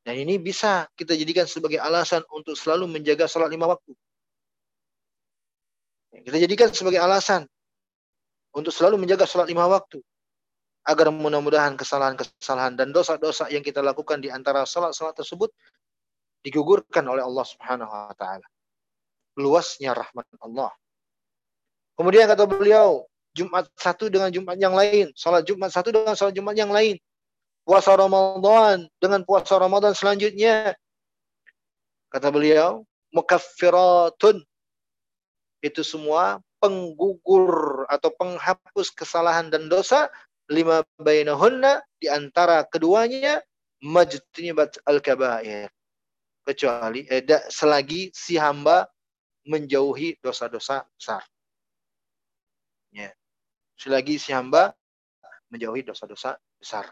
Dan ini bisa kita jadikan sebagai alasan untuk selalu menjaga sholat lima waktu. Kita jadikan sebagai alasan untuk selalu menjaga sholat lima waktu. Agar mudah-mudahan kesalahan-kesalahan dan dosa-dosa yang kita lakukan di antara sholat-sholat tersebut digugurkan oleh Allah Subhanahu wa taala. Luasnya rahmat Allah Kemudian kata beliau, Jumat satu dengan Jumat yang lain, salat Jumat satu dengan salat Jumat yang lain, puasa Ramadan dengan puasa Ramadan selanjutnya. Kata beliau, mukaffiratun itu semua penggugur atau penghapus kesalahan dan dosa lima bainahunna di antara keduanya majtunibat al-kabair kecuali eh, selagi si hamba menjauhi dosa-dosa besar. Ya. Selagi si hamba menjauhi dosa-dosa besar.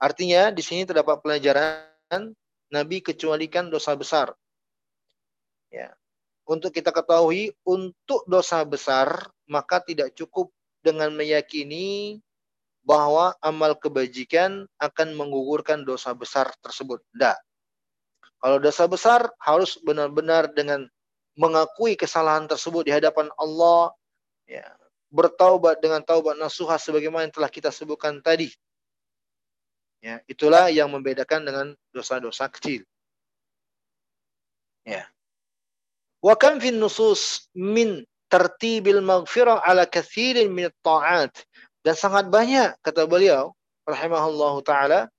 Artinya di sini terdapat pelajaran Nabi kecualikan dosa besar. Ya. Untuk kita ketahui untuk dosa besar maka tidak cukup dengan meyakini bahwa amal kebajikan akan menggugurkan dosa besar tersebut. Tidak. Kalau dosa besar harus benar-benar dengan mengakui kesalahan tersebut di hadapan Allah, ya, bertaubat dengan taubat nasuha sebagaimana yang telah kita sebutkan tadi. Ya, itulah yang membedakan dengan dosa-dosa kecil. Ya. Wa kam fin nusus min tertibil maghfirah ala kathirin min ta'at. Dan sangat banyak kata beliau rahimahullahu taala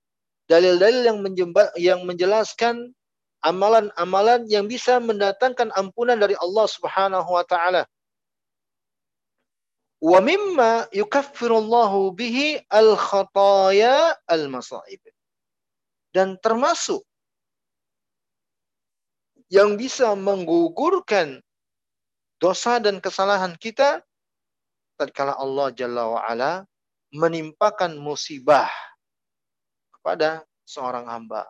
dalil-dalil yang yang menjelaskan amalan-amalan yang bisa mendatangkan ampunan dari Allah Subhanahu wa taala. Wa mimma yukaffirullahu bihi al-khataya al-masaib. Dan termasuk yang bisa menggugurkan dosa dan kesalahan kita tatkala Allah Jalla wa'ala menimpakan musibah kepada seorang hamba.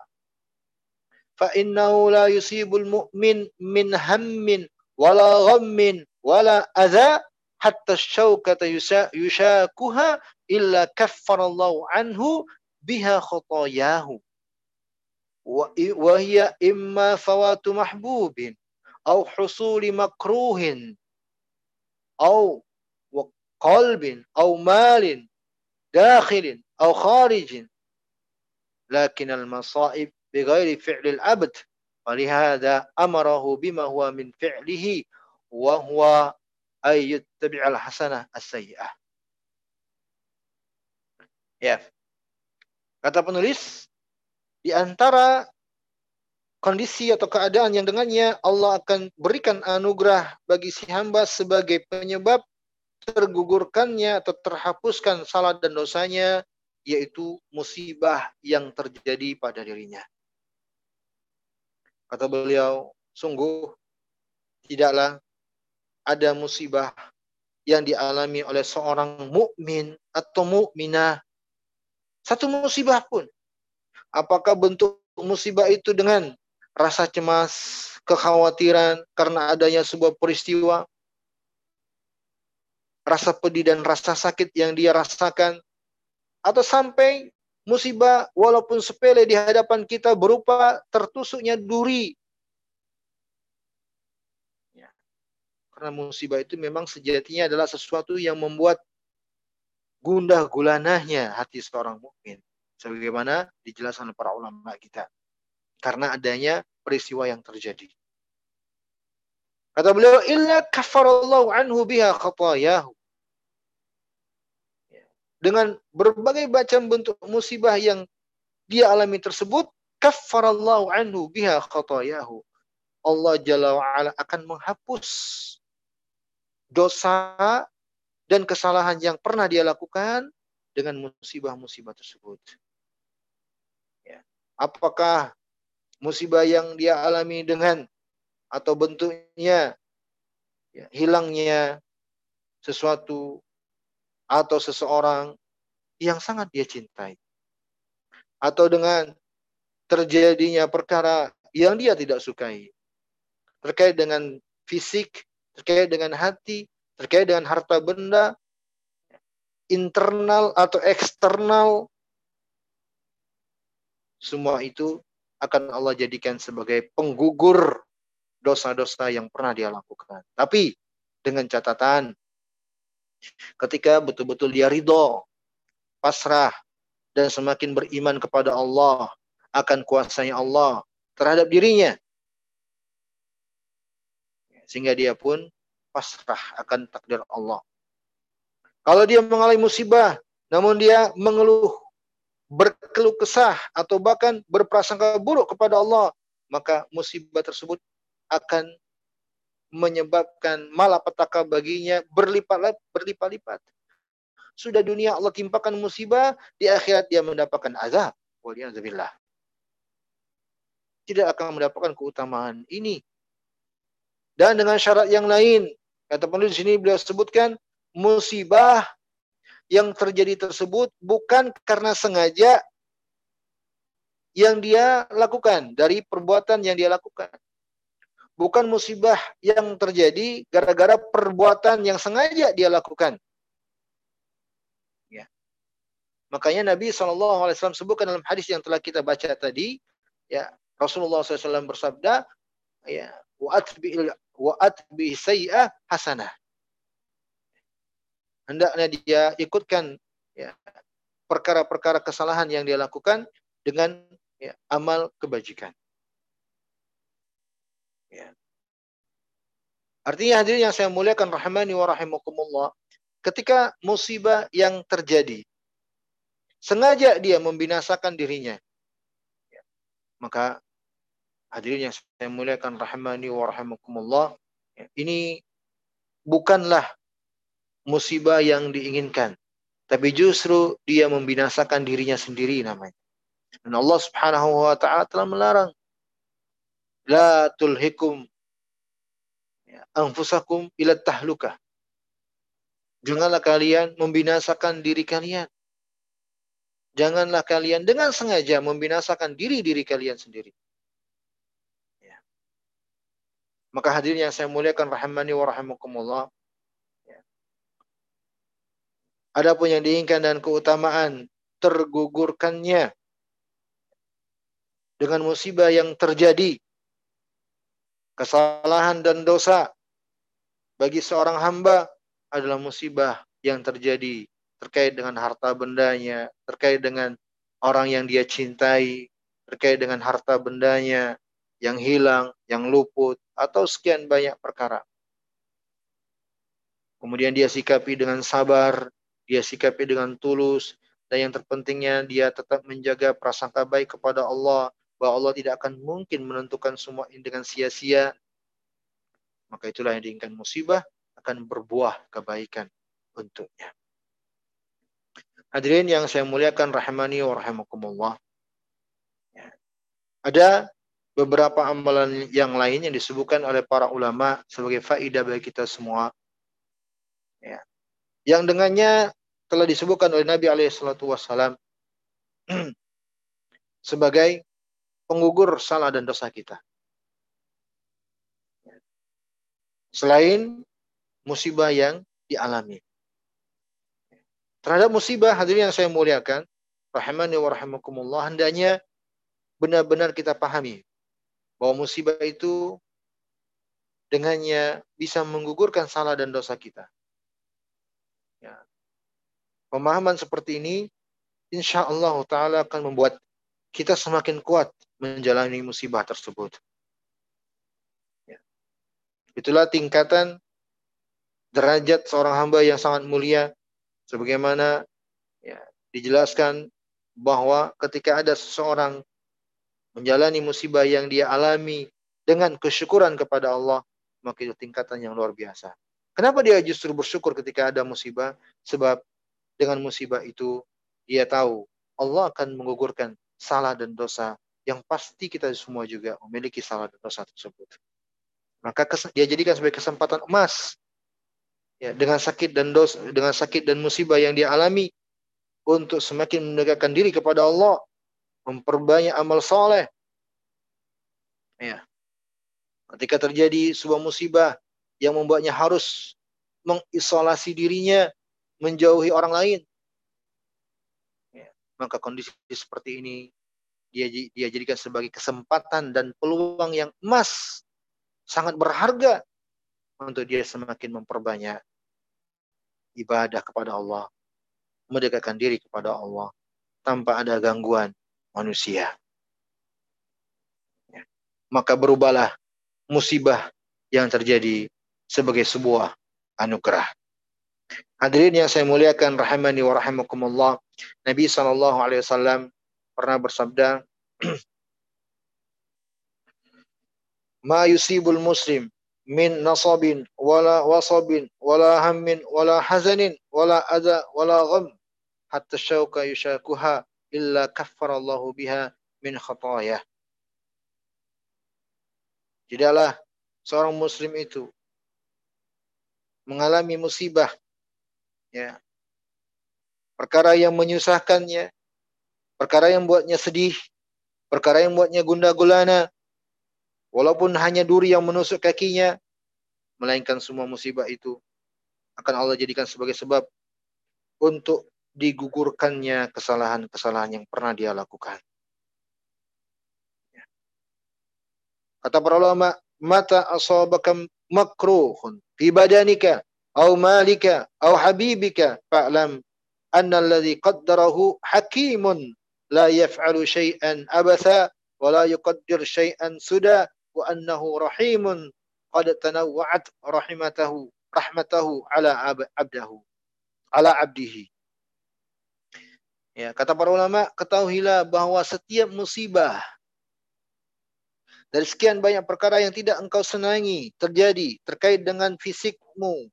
Fa'innahu la yusibul mu'min min hammin wala ghammin wala adha hatta syaukata yushakuha illa kaffarallahu anhu biha khotoyahu. Wa hiya imma fawatu mahbubin au husuli makruhin qalbin au malin dakhilin au kharijin. Lakin al masaib bi ghairi fi'l al abd wa li hadha amarahu bima huwa min fi'lihi wa huwa ay yattabi' al hasanah as-sayyi'ah ya. Kata penulis di antara kondisi atau keadaan yang dengannya Allah akan berikan anugerah bagi si hamba sebagai penyebab tergugurkannya atau terhapuskan salah dan dosanya, yaitu musibah yang terjadi pada dirinya. Kata beliau, sungguh tidaklah ada musibah yang dialami oleh seorang mukmin atau mukminah satu musibah pun. Apakah bentuk musibah itu dengan rasa cemas, kekhawatiran karena adanya sebuah peristiwa, rasa pedih dan rasa sakit yang dia rasakan, atau sampai musibah walaupun sepele di hadapan kita berupa tertusuknya duri. Ya. Karena musibah itu memang sejatinya adalah sesuatu yang membuat gundah gulanahnya hati seorang mukmin. Sebagaimana dijelaskan para ulama kita. Karena adanya peristiwa yang terjadi. Kata beliau, illa kafarallahu anhu biha khatayahu dengan berbagai macam bentuk musibah yang dia alami tersebut, kaffarallahu anhu biha khatayahu. Allah Jalla wa'ala akan menghapus dosa dan kesalahan yang pernah dia lakukan dengan musibah-musibah tersebut. Ya. Apakah musibah yang dia alami dengan atau bentuknya ya, hilangnya sesuatu atau seseorang yang sangat dia cintai. Atau dengan terjadinya perkara yang dia tidak sukai. Terkait dengan fisik, terkait dengan hati, terkait dengan harta benda, internal atau eksternal, semua itu akan Allah jadikan sebagai penggugur dosa-dosa yang pernah dia lakukan. Tapi dengan catatan Ketika betul-betul dia ridho, pasrah, dan semakin beriman kepada Allah, akan kuasanya Allah terhadap dirinya. Sehingga dia pun pasrah akan takdir Allah. Kalau dia mengalami musibah, namun dia mengeluh, berkeluh kesah, atau bahkan berprasangka buruk kepada Allah, maka musibah tersebut akan menyebabkan malapetaka baginya berlipat-lipat. berlipat-lipat. Sudah dunia Allah timpakan musibah, di akhirat dia mendapatkan azab. Waliyahzubillah. Tidak akan mendapatkan keutamaan ini. Dan dengan syarat yang lain, kata penulis di sini beliau sebutkan musibah yang terjadi tersebut bukan karena sengaja yang dia lakukan dari perbuatan yang dia lakukan bukan musibah yang terjadi gara-gara perbuatan yang sengaja dia lakukan. Ya. Makanya Nabi SAW sebutkan dalam hadis yang telah kita baca tadi, ya Rasulullah SAW bersabda, ya waat bi sayyah hasanah. Hendaknya dia ikutkan ya perkara-perkara kesalahan yang dia lakukan dengan ya, amal kebajikan. Ya. Artinya hadirin yang saya muliakan rahimani wa rahimakumullah, ketika musibah yang terjadi sengaja dia membinasakan dirinya. Ya. Maka hadirin yang saya muliakan rahimani wa rahimakumullah, ya, ini bukanlah musibah yang diinginkan, tapi justru dia membinasakan dirinya sendiri namanya. Dan Allah Subhanahu wa taala telah melarang la tulhikum anfusakum ila tahluka. Janganlah kalian membinasakan diri kalian. Janganlah kalian dengan sengaja membinasakan diri-diri kalian sendiri. Ya. Maka hadirin yang saya muliakan rahimani wa rahimakumullah. Ya. Adapun yang diinginkan dan keutamaan tergugurkannya dengan musibah yang terjadi kesalahan dan dosa bagi seorang hamba adalah musibah yang terjadi terkait dengan harta bendanya, terkait dengan orang yang dia cintai, terkait dengan harta bendanya yang hilang, yang luput, atau sekian banyak perkara. Kemudian dia sikapi dengan sabar, dia sikapi dengan tulus, dan yang terpentingnya dia tetap menjaga prasangka baik kepada Allah, bahwa Allah tidak akan mungkin menentukan semua ini dengan sia-sia, maka itulah yang diinginkan musibah akan berbuah kebaikan untuknya. Hadirin yang saya muliakan rahimani wa rahimakumullah. Ya. Ada beberapa amalan yang lain yang disebutkan oleh para ulama sebagai faidah bagi kita semua. Ya. Yang dengannya telah disebutkan oleh Nabi alaihissalatu wassalam sebagai penggugur salah dan dosa kita. Selain musibah yang dialami. Terhadap musibah hadirin yang saya muliakan, rahimani wa rahimakumullah, hendaknya benar-benar kita pahami bahwa musibah itu dengannya bisa menggugurkan salah dan dosa kita. Ya. Pemahaman seperti ini insya Allah Ta'ala akan membuat kita semakin kuat menjalani musibah tersebut. Ya. Itulah tingkatan derajat seorang hamba yang sangat mulia sebagaimana ya, dijelaskan bahwa ketika ada seseorang menjalani musibah yang dia alami dengan kesyukuran kepada Allah, maka itu tingkatan yang luar biasa. Kenapa dia justru bersyukur ketika ada musibah? Sebab dengan musibah itu dia tahu Allah akan menggugurkan salah dan dosa yang pasti kita semua juga memiliki salah dan dosa tersebut. Maka dia jadikan sebagai kesempatan emas ya dengan sakit dan dosa dengan sakit dan musibah yang dia alami untuk semakin mendekatkan diri kepada Allah, memperbanyak amal soleh. Ya. Ketika terjadi sebuah musibah yang membuatnya harus mengisolasi dirinya, menjauhi orang lain, ya. maka kondisi seperti ini dia dia jadikan sebagai kesempatan dan peluang yang emas sangat berharga untuk dia semakin memperbanyak ibadah kepada Allah, mendekatkan diri kepada Allah tanpa ada gangguan manusia. Ya. Maka berubahlah musibah yang terjadi sebagai sebuah anugerah. Hadirin yang saya muliakan rahimani wa rahimakumullah. Nabi sallallahu alaihi wasallam pernah bersabda, "Ma yusibul muslim min nasabin wala wasabin wala hammin wala hazanin wala adha wala gham hatta syauka yushakuha illa kaffarallahu biha min khatayah." Tidaklah seorang muslim itu mengalami musibah ya perkara yang menyusahkannya perkara yang buatnya sedih perkara yang buatnya gundah gulana walaupun hanya duri yang menusuk kakinya melainkan semua musibah itu akan Allah jadikan sebagai sebab untuk digugurkannya kesalahan-kesalahan yang pernah dia lakukan. Kata para ulama, mata asabaka makruhun fi badanika aw malika aw habibika fa'lam anna alladhi qaddarahu hakimun la yaf'alu syai'an abatha wa la yuqaddir syai'an suda wa annahu rahimun qad tanawwa'at rahimatahu rahmatahu ala abdahu ala abdihi Ya, kata para ulama, ketahuilah bahwa setiap musibah dari sekian banyak perkara yang tidak engkau senangi terjadi terkait dengan fisikmu,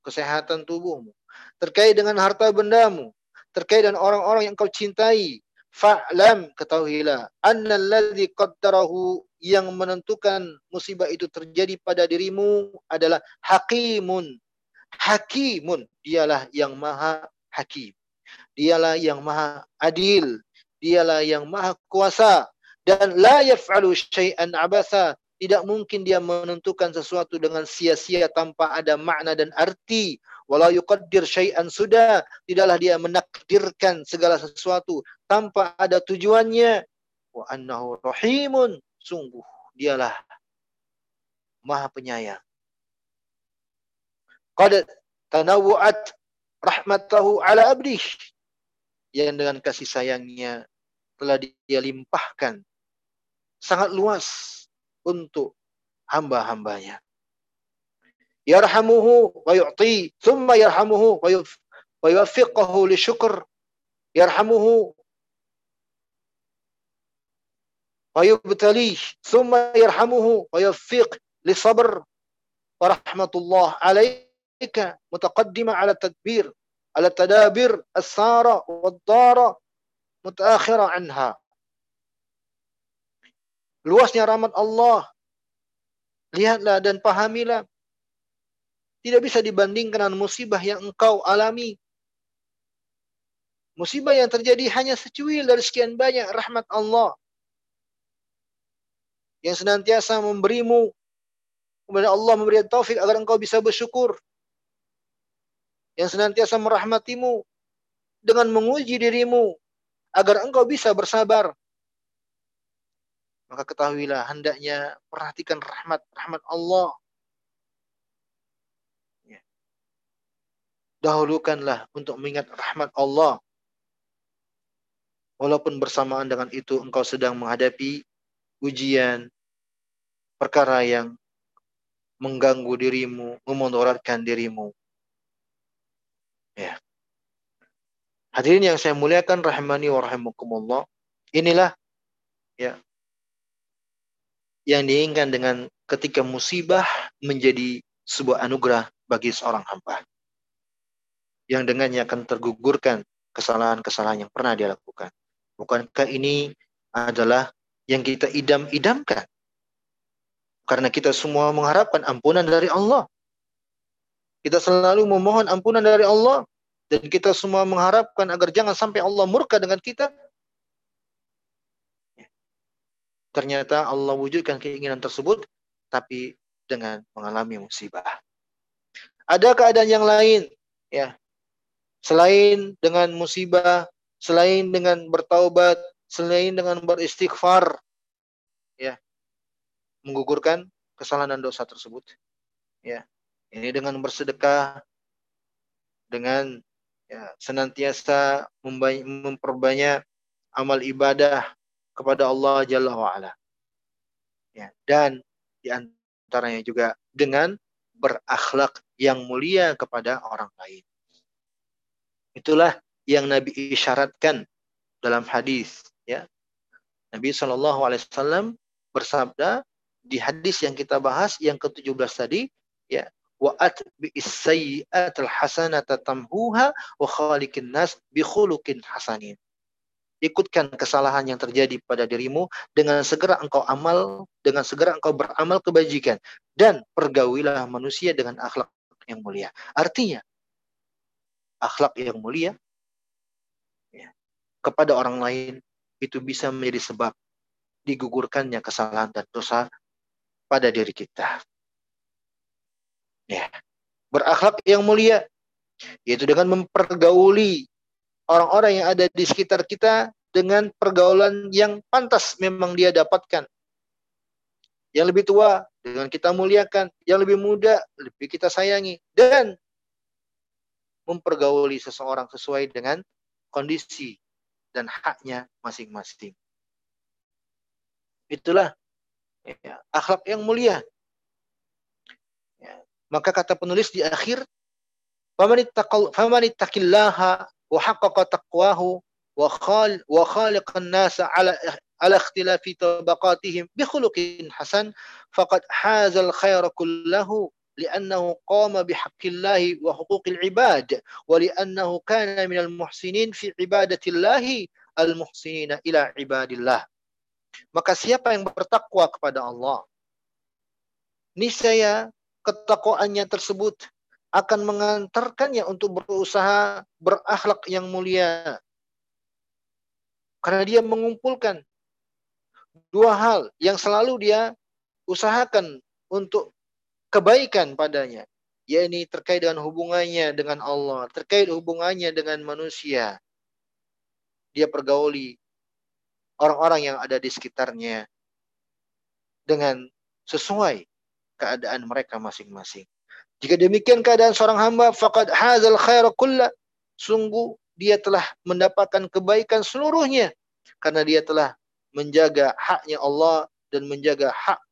kesehatan tubuhmu, terkait dengan harta bendamu, terkait dengan orang-orang yang engkau cintai. Fa'lam ketahuilah annalladzi qaddarahu yang menentukan musibah itu terjadi pada dirimu adalah hakimun. Hakimun, dialah yang maha hakim. Dialah yang maha adil. Dialah yang maha kuasa dan la yaf'alu syai'an abasa tidak mungkin dia menentukan sesuatu dengan sia-sia tanpa ada makna dan arti wala yuqaddir syai'an sudah tidaklah dia menakdirkan segala sesuatu tanpa ada tujuannya. Wa annahu rahimun sungguh dialah maha penyayang. Qad tanawwa'at rahmatahu ala abdih yang dengan kasih sayangnya telah dia limpahkan. Sangat luas untuk hamba-hambanya. يرحمه ويعطيه ثم يرحمه ويوفقه لشكر يرحمه ويبتليه ثم يرحمه ويوفق لصبر. ورحمة الله عليك متقدمة على التدبير على التدابير السارة والضارة متأخرة عنها. Luasnya rahmat Allah. Lihatlah dan pahamilah Tidak bisa dibandingkan dengan musibah yang engkau alami. Musibah yang terjadi hanya secuil dari sekian banyak rahmat Allah. Yang senantiasa memberimu kepada Allah memberi taufik agar engkau bisa bersyukur. Yang senantiasa merahmatimu dengan menguji dirimu agar engkau bisa bersabar maka ketahuilah hendaknya perhatikan rahmat rahmat Allah. Dahulukanlah untuk mengingat rahmat Allah. Walaupun bersamaan dengan itu engkau sedang menghadapi ujian, perkara yang mengganggu dirimu, memudaratkan dirimu. Ya. Hadirin yang saya muliakan rahimani wa rahimakumullah. Inilah ya yang diinginkan dengan ketika musibah menjadi sebuah anugerah bagi seorang hamba. Yang dengannya akan tergugurkan kesalahan-kesalahan yang pernah dia lakukan. Bukankah ini adalah yang kita idam-idamkan? Karena kita semua mengharapkan ampunan dari Allah. Kita selalu memohon ampunan dari Allah. Dan kita semua mengharapkan agar jangan sampai Allah murka dengan kita Ternyata Allah wujudkan keinginan tersebut, tapi dengan mengalami musibah. Ada keadaan yang lain, ya, selain dengan musibah, selain dengan bertaubat, selain dengan beristighfar, ya, menggugurkan kesalahan dan dosa tersebut. Ya, ini dengan bersedekah, dengan ya, senantiasa memperbanyak amal ibadah kepada Allah Jalla wa'ala. Ya, dan di antaranya juga dengan berakhlak yang mulia kepada orang lain. Itulah yang Nabi isyaratkan dalam hadis ya. Nabi wasallam bersabda di hadis yang kita bahas yang ke-17 tadi ya wa atbi'is sayyi'atal hasanata tamhuha wa khaliqin nas bi hasanin. Ikutkan kesalahan yang terjadi pada dirimu dengan segera engkau amal, dengan segera engkau beramal kebajikan dan pergaulilah manusia dengan akhlak yang mulia. Artinya akhlak yang mulia ya, kepada orang lain itu bisa menjadi sebab digugurkannya kesalahan dan dosa pada diri kita. Ya. Berakhlak yang mulia yaitu dengan mempergauli orang-orang yang ada di sekitar kita dengan pergaulan yang pantas memang dia dapatkan. Yang lebih tua dengan kita muliakan, yang lebih muda lebih kita sayangi dan mempergauli seseorang sesuai dengan kondisi dan haknya masing-masing. Itulah ya, akhlak yang mulia. Ya, maka kata penulis di akhir, فَمَنِ اتَّقِ اللَّهَ وَحَقَّقَ تَقْوَاهُ وَخَالِقَ النَّاسَ khaliqan nasa ala-ikhtilafi tabaqatihim bi hasan لأنه قام بحق الله وحقوق العباد ولأنه كان من المحسنين في عبادة الله المحسنين إلى عباد الله maka siapa yang bertakwa kepada Allah niscaya ketakwaannya tersebut akan mengantarkannya untuk berusaha berakhlak yang mulia. Karena dia mengumpulkan dua hal yang selalu dia usahakan untuk kebaikan padanya, yakni terkait dengan hubungannya dengan Allah, terkait hubungannya dengan manusia. Dia pergauli orang-orang yang ada di sekitarnya dengan sesuai keadaan mereka masing-masing. Jika demikian keadaan seorang hamba, faqad hazal khaira kulla. Sungguh dia telah mendapatkan kebaikan seluruhnya. Karena dia telah menjaga haknya Allah dan menjaga hak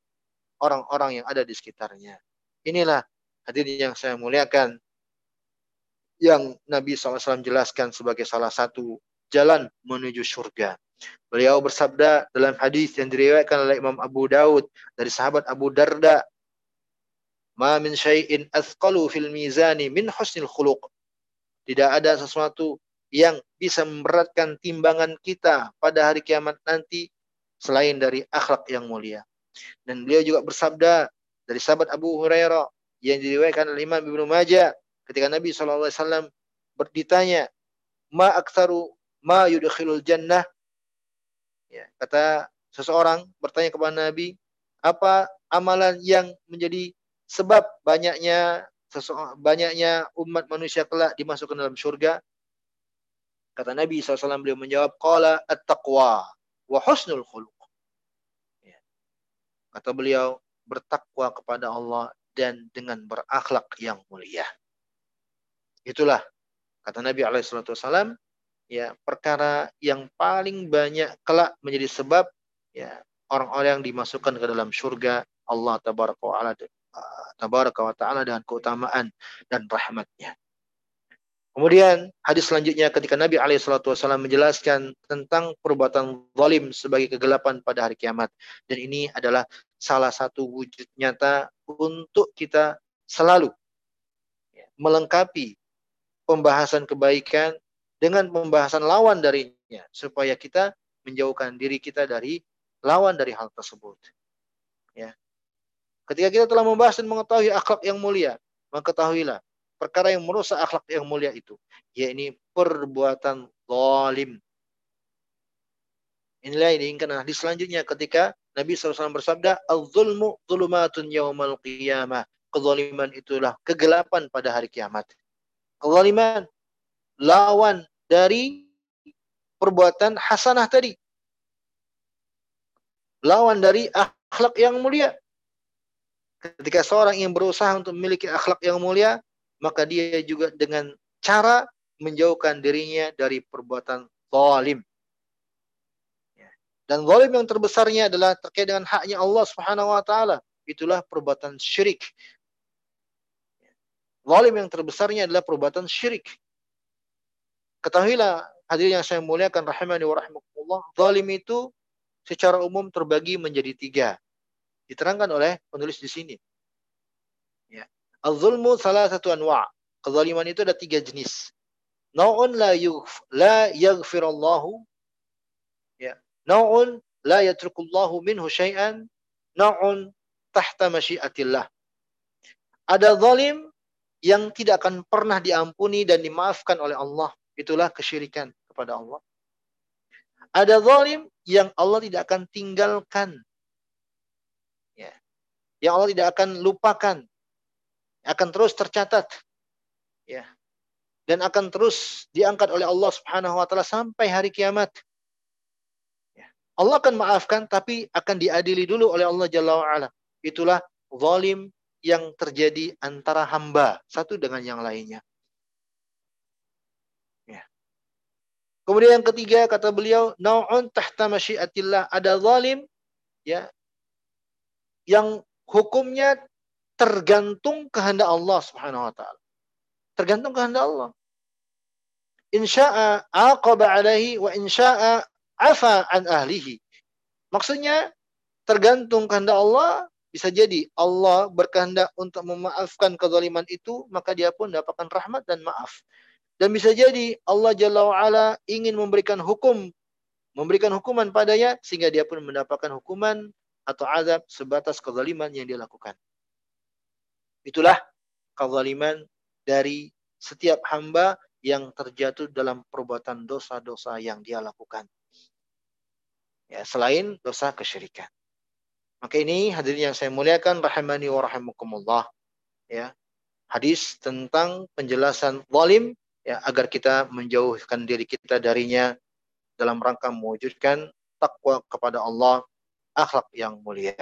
orang-orang yang ada di sekitarnya. Inilah hadirin yang saya muliakan yang Nabi SAW jelaskan sebagai salah satu jalan menuju surga. Beliau bersabda dalam hadis yang diriwayatkan oleh Imam Abu Daud dari sahabat Abu Darda Ma min syai'in athqalu fil mizani min husnil khuluq. Tidak ada sesuatu yang bisa memberatkan timbangan kita pada hari kiamat nanti selain dari akhlak yang mulia. Dan beliau juga bersabda dari sahabat Abu Hurairah yang diriwayatkan oleh Imam Ibnu Majah ketika Nabi SAW berditanya, ma aktsaru ma yudkhilul jannah ya, kata seseorang bertanya kepada Nabi apa amalan yang menjadi sebab banyaknya banyaknya umat manusia kelak dimasukkan dalam surga. Kata Nabi SAW beliau menjawab, Qala at-taqwa wa husnul khuluq. Ya. Kata beliau, bertakwa kepada Allah dan dengan berakhlak yang mulia. Itulah kata Nabi SAW, ya perkara yang paling banyak kelak menjadi sebab ya orang-orang yang dimasukkan ke dalam surga Allah wa tabaraka wa ta'ala dengan keutamaan dan rahmatnya. Kemudian hadis selanjutnya ketika Nabi SAW menjelaskan tentang perbuatan zalim sebagai kegelapan pada hari kiamat. Dan ini adalah salah satu wujud nyata untuk kita selalu melengkapi pembahasan kebaikan dengan pembahasan lawan darinya. Supaya kita menjauhkan diri kita dari lawan dari hal tersebut. Ya. Ketika kita telah membahas dan mengetahui akhlak yang mulia, maka perkara yang merusak akhlak yang mulia itu, yakni perbuatan zalim. Inilah yang diinginkan hadis selanjutnya ketika Nabi SAW bersabda, Al-zulmu zulumatun yawmal qiyamah. Kezaliman itulah kegelapan pada hari kiamat. Kezaliman lawan dari perbuatan hasanah tadi. Lawan dari akhlak yang mulia. Ketika seorang yang berusaha untuk memiliki akhlak yang mulia, maka dia juga dengan cara menjauhkan dirinya dari perbuatan zalim. Ya. Dan zalim yang terbesarnya adalah terkait dengan haknya Allah Subhanahu wa taala. Itulah perbuatan syirik. Zalim yang terbesarnya adalah perbuatan syirik. Ketahuilah hadirin yang saya muliakan rahimani wa rahimakumullah, zalim itu secara umum terbagi menjadi tiga. Diterangkan oleh penulis di sini. Al-zulmu salah satu anwa. Kezaliman itu ada tiga jenis. Nau'un la yughf, la yaghfirallahu. Ya. Nau'un la yatrukullahu minhu syai'an. Nau'un tahta masyiatillah. Ada zalim yang tidak akan pernah diampuni dan dimaafkan oleh Allah. Itulah kesyirikan kepada Allah. Ada zalim yang Allah tidak akan tinggalkan. Ya. Yang Allah tidak akan lupakan. Akan terus tercatat. Ya. Dan akan terus diangkat oleh Allah Subhanahu wa taala sampai hari kiamat. Ya. Allah akan maafkan tapi akan diadili dulu oleh Allah Jalla wa ala. Itulah zalim yang terjadi antara hamba satu dengan yang lainnya. Kemudian yang ketiga kata beliau, nau'un tahta masyiatillah. Ada zalim ya yang hukumnya tergantung kehendak Allah Subhanahu wa taala. Tergantung kehendak Allah. Insya'a aqaba alaihi wa insya'a afa an ahlihi. Maksudnya tergantung kehendak Allah bisa jadi Allah berkehendak untuk memaafkan kezaliman itu maka dia pun dapatkan rahmat dan maaf. Dan bisa jadi Allah Jalla wa'ala ingin memberikan hukum, memberikan hukuman padanya sehingga dia pun mendapatkan hukuman atau azab sebatas kezaliman yang dia lakukan. Itulah kezaliman dari setiap hamba yang terjatuh dalam perbuatan dosa-dosa yang dia lakukan. Ya, selain dosa kesyirikan. Maka ini hadirin yang saya muliakan rahimani wa rahimakumullah. Ya. Hadis tentang penjelasan zalim ya agar kita menjauhkan diri kita darinya dalam rangka mewujudkan takwa kepada Allah, akhlak yang mulia.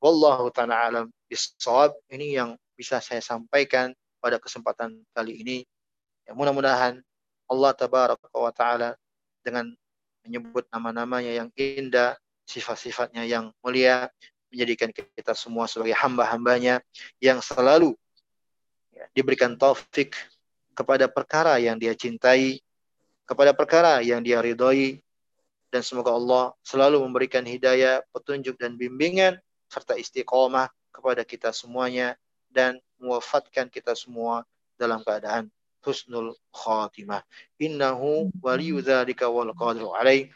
Wallahu taala alam bisawab. Ini yang bisa saya sampaikan pada kesempatan kali ini. Ya, mudah-mudahan Allah tabaraka wa taala dengan menyebut nama-namanya yang indah, sifat-sifatnya yang mulia, menjadikan kita semua sebagai hamba-hambanya yang selalu ya, diberikan taufik kepada perkara yang dia cintai, kepada perkara yang dia ridhoi, dan semoga Allah selalu memberikan hidayah, petunjuk dan bimbingan serta istiqomah kepada kita semuanya dan mewafatkan kita semua dalam keadaan husnul khatimah. Innahu waliyu dzalika wal qadiru alaih.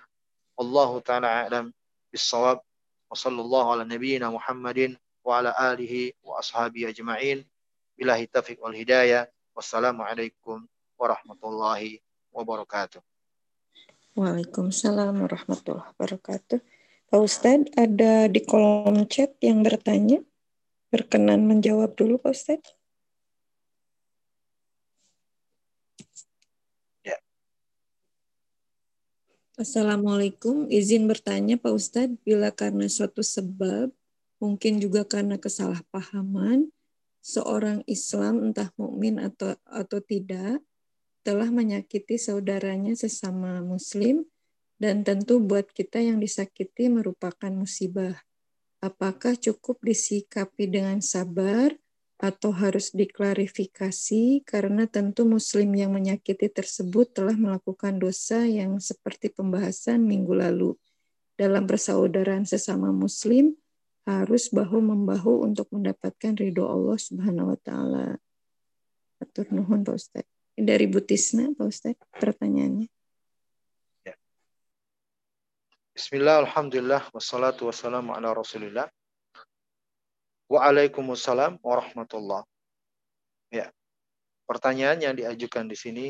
Allahu taala a'lam bis-shawab. Wa sallallahu ala nabiyyina Muhammadin wa ala alihi wa ashabihi ajma'in. Billahi taufiq wal hidayah. Wassalamualaikum warahmatullahi wabarakatuh. Waalaikumsalam warahmatullahi wabarakatuh. Pak Ustadz, ada di kolom chat yang bertanya. Berkenan menjawab dulu, Pak Ustadz. Ya. Assalamualaikum, izin bertanya Pak Ustadz, bila karena suatu sebab, mungkin juga karena kesalahpahaman, seorang Islam entah mukmin atau atau tidak telah menyakiti saudaranya sesama muslim dan tentu buat kita yang disakiti merupakan musibah. Apakah cukup disikapi dengan sabar atau harus diklarifikasi karena tentu muslim yang menyakiti tersebut telah melakukan dosa yang seperti pembahasan minggu lalu. Dalam persaudaraan sesama muslim, harus bahu membahu untuk mendapatkan ridho Allah Subhanahu wa taala. Atur nuhun Pak Ustaz. Dari Butisna Pak Ustaz pertanyaannya. Ya. Bismillah, alhamdulillah, wassalatu wassalamu ala rasulillah. Waalaikumsalam warahmatullah. Ya, pertanyaan yang diajukan di sini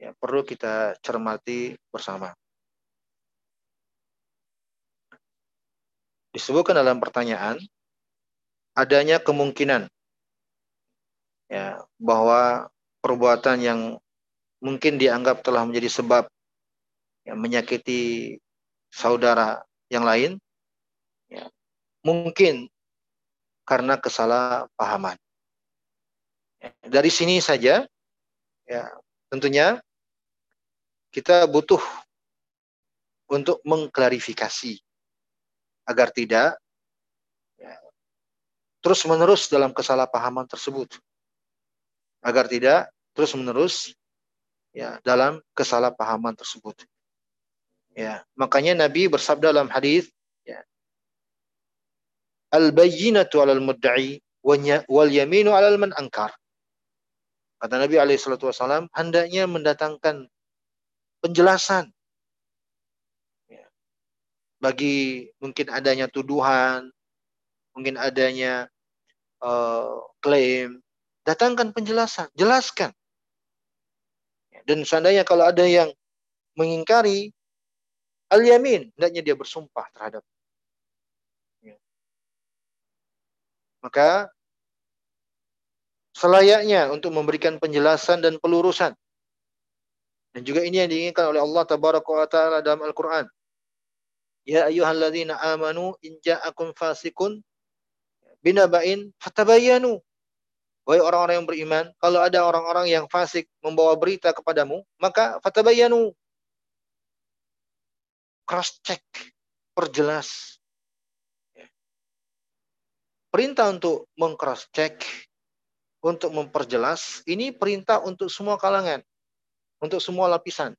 ya perlu kita cermati bersama. disebutkan dalam pertanyaan adanya kemungkinan ya bahwa perbuatan yang mungkin dianggap telah menjadi sebab ya, menyakiti saudara yang lain ya, mungkin karena kesalahpahaman. Ya, dari sini saja ya tentunya kita butuh untuk mengklarifikasi agar tidak ya, terus menerus dalam kesalahpahaman tersebut. agar tidak terus-menerus ya dalam kesalahpahaman tersebut. Ya, makanya Nabi bersabda dalam hadis ya, Al-bayyinatu 'alal mudda'i wal yaminu 'alal man angkar. Kata Nabi alaihi salatu wasallam, hendaknya mendatangkan penjelasan ya, bagi mungkin adanya tuduhan, mungkin adanya uh, klaim, datangkan penjelasan, jelaskan. Dan seandainya kalau ada yang mengingkari al-yamin, hendaknya dia bersumpah terhadap. Ya. Maka selayaknya untuk memberikan penjelasan dan pelurusan. Dan juga ini yang diinginkan oleh Allah tabaraka wa taala dalam Al-Qur'an. Ya ayyuhalladzina amanu in ja'akum fasikun binaba'in fatabayyanu. Wahai orang-orang yang beriman, kalau ada orang-orang yang fasik membawa berita kepadamu, maka fatabayyanu. Cross check, perjelas. Perintah untuk mengcross check untuk memperjelas, ini perintah untuk semua kalangan, untuk semua lapisan.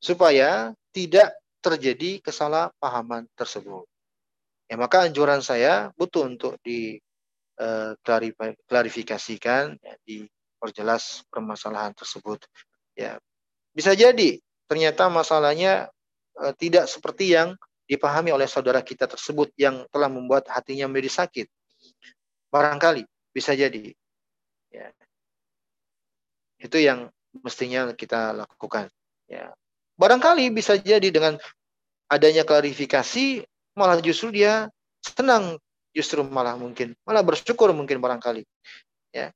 Supaya tidak terjadi kesalahpahaman tersebut. Ya, maka anjuran saya butuh untuk di uh, klarifikasikan, ya, diperjelas permasalahan tersebut. Ya, bisa jadi ternyata masalahnya uh, tidak seperti yang dipahami oleh saudara kita tersebut yang telah membuat hatinya menjadi sakit. Barangkali bisa jadi. Ya. Itu yang mestinya kita lakukan. Ya. Barangkali bisa jadi dengan adanya klarifikasi malah justru dia senang justru malah mungkin malah bersyukur mungkin barangkali. Ya.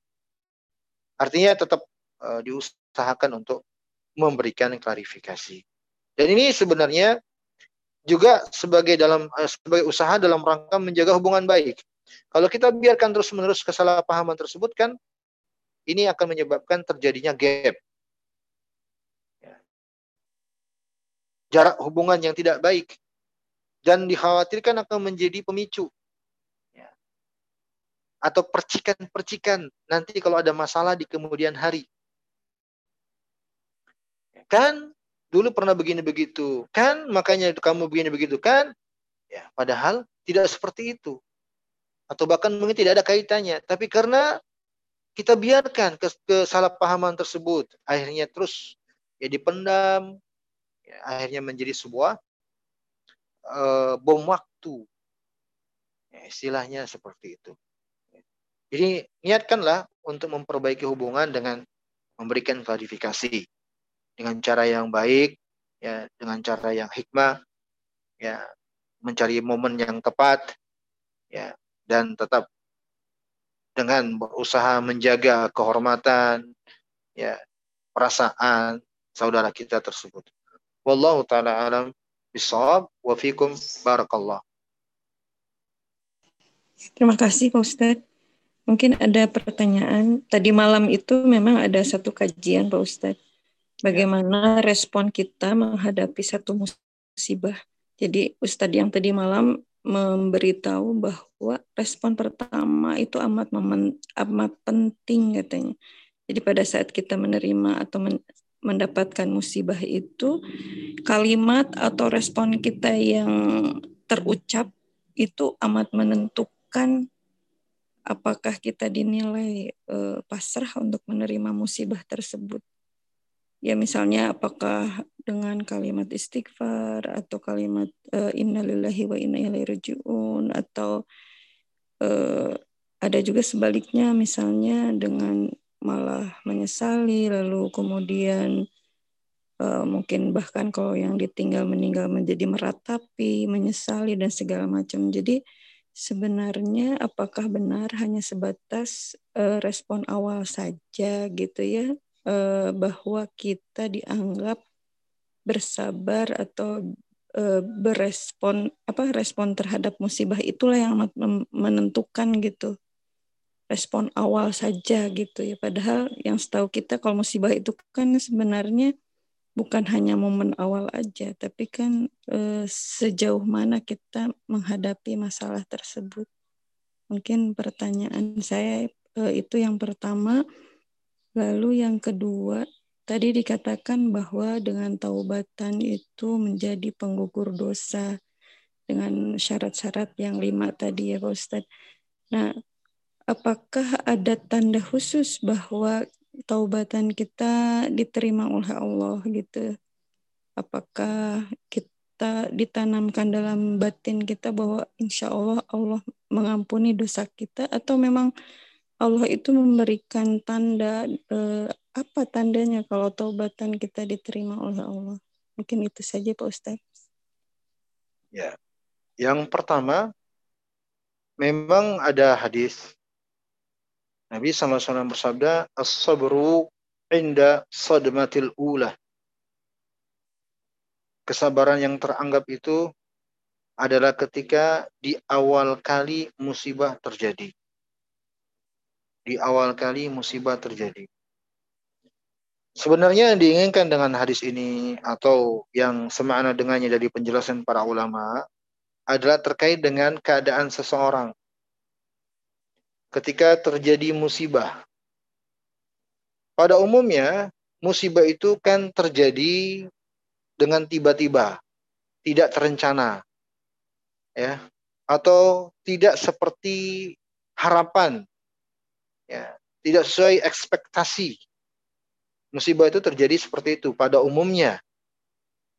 Artinya tetap uh, diusahakan untuk memberikan klarifikasi. Dan ini sebenarnya juga sebagai dalam uh, sebagai usaha dalam rangka menjaga hubungan baik kalau kita biarkan terus-menerus kesalahpahaman tersebut kan ini akan menyebabkan terjadinya gap. Ya. Jarak hubungan yang tidak baik dan dikhawatirkan akan menjadi pemicu ya. atau percikan-percikan nanti kalau ada masalah di kemudian hari. Kan dulu pernah begini begitu, kan makanya kamu begini begitu kan? Ya, padahal tidak seperti itu atau bahkan mungkin tidak ada kaitannya. Tapi karena kita biarkan kesalahpahaman tersebut, akhirnya terus ya dipendam, ya, akhirnya menjadi sebuah uh, bom waktu. Ya, istilahnya seperti itu. Jadi niatkanlah untuk memperbaiki hubungan dengan memberikan klarifikasi dengan cara yang baik, ya dengan cara yang hikmah, ya mencari momen yang tepat, ya dan tetap dengan berusaha menjaga kehormatan ya perasaan saudara kita tersebut. Wallahu taala alam bisawab wa fikum barakallah. Terima kasih Pak Ustadz. Mungkin ada pertanyaan. Tadi malam itu memang ada satu kajian Pak Ustadz. Bagaimana respon kita menghadapi satu musibah. Jadi Ustadz yang tadi malam memberitahu bahwa respon pertama itu amat memen, amat penting katanya. Jadi pada saat kita menerima atau men, mendapatkan musibah itu kalimat atau respon kita yang terucap itu amat menentukan apakah kita dinilai uh, pasrah untuk menerima musibah tersebut. Ya misalnya apakah dengan kalimat istighfar atau kalimat uh, innalillahi wa inna ilaihi rajiun atau uh, ada juga sebaliknya misalnya dengan malah menyesali lalu kemudian uh, mungkin bahkan kalau yang ditinggal meninggal menjadi meratapi menyesali dan segala macam. Jadi sebenarnya apakah benar hanya sebatas uh, respon awal saja gitu ya uh, bahwa kita dianggap bersabar atau e, berespon apa respon terhadap musibah itulah yang menentukan gitu respon awal saja gitu ya padahal yang setahu kita kalau musibah itu kan sebenarnya bukan hanya momen awal aja tapi kan e, sejauh mana kita menghadapi masalah tersebut mungkin pertanyaan saya e, Eh, itu yang pertama. Lalu yang kedua, tadi dikatakan bahwa dengan taubatan itu menjadi penggugur dosa dengan syarat-syarat yang lima tadi ya Pak Ustadz. Nah, apakah ada tanda khusus bahwa taubatan kita diterima oleh Allah gitu? Apakah kita ditanamkan dalam batin kita bahwa insya Allah Allah mengampuni dosa kita atau memang Allah itu memberikan tanda eh, apa tandanya kalau taubatan kita diterima oleh Allah? Mungkin itu saja Pak Ustadz. Ya. Yang pertama memang ada hadis Nabi SAW bersabda as-sabru inda sadmatil ula. Kesabaran yang teranggap itu adalah ketika di awal kali musibah terjadi di awal kali musibah terjadi. Sebenarnya yang diinginkan dengan hadis ini atau yang semakna dengannya dari penjelasan para ulama adalah terkait dengan keadaan seseorang ketika terjadi musibah. Pada umumnya musibah itu kan terjadi dengan tiba-tiba, tidak terencana. Ya, atau tidak seperti harapan ya. Tidak sesuai ekspektasi. Musibah itu terjadi seperti itu pada umumnya.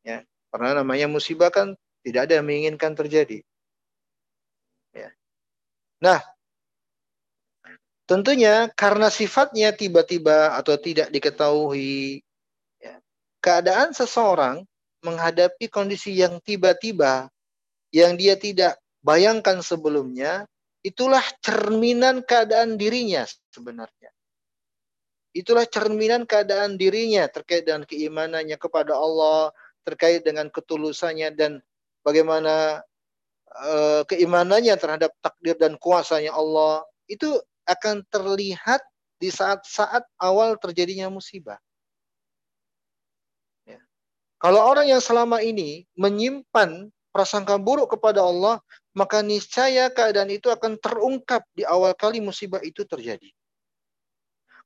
Ya. Karena namanya musibah kan tidak ada yang menginginkan terjadi. Ya. Nah tentunya karena sifatnya tiba-tiba atau tidak diketahui ya, keadaan seseorang menghadapi kondisi yang tiba-tiba yang dia tidak bayangkan sebelumnya itulah cerminan keadaan dirinya sebenarnya. Itulah cerminan keadaan dirinya terkait dengan keimanannya kepada Allah, terkait dengan ketulusannya dan bagaimana uh, keimanannya terhadap takdir dan kuasanya Allah. Itu akan terlihat di saat-saat awal terjadinya musibah. Ya. Kalau orang yang selama ini menyimpan prasangka buruk kepada Allah, maka niscaya keadaan itu akan terungkap di awal kali musibah itu terjadi.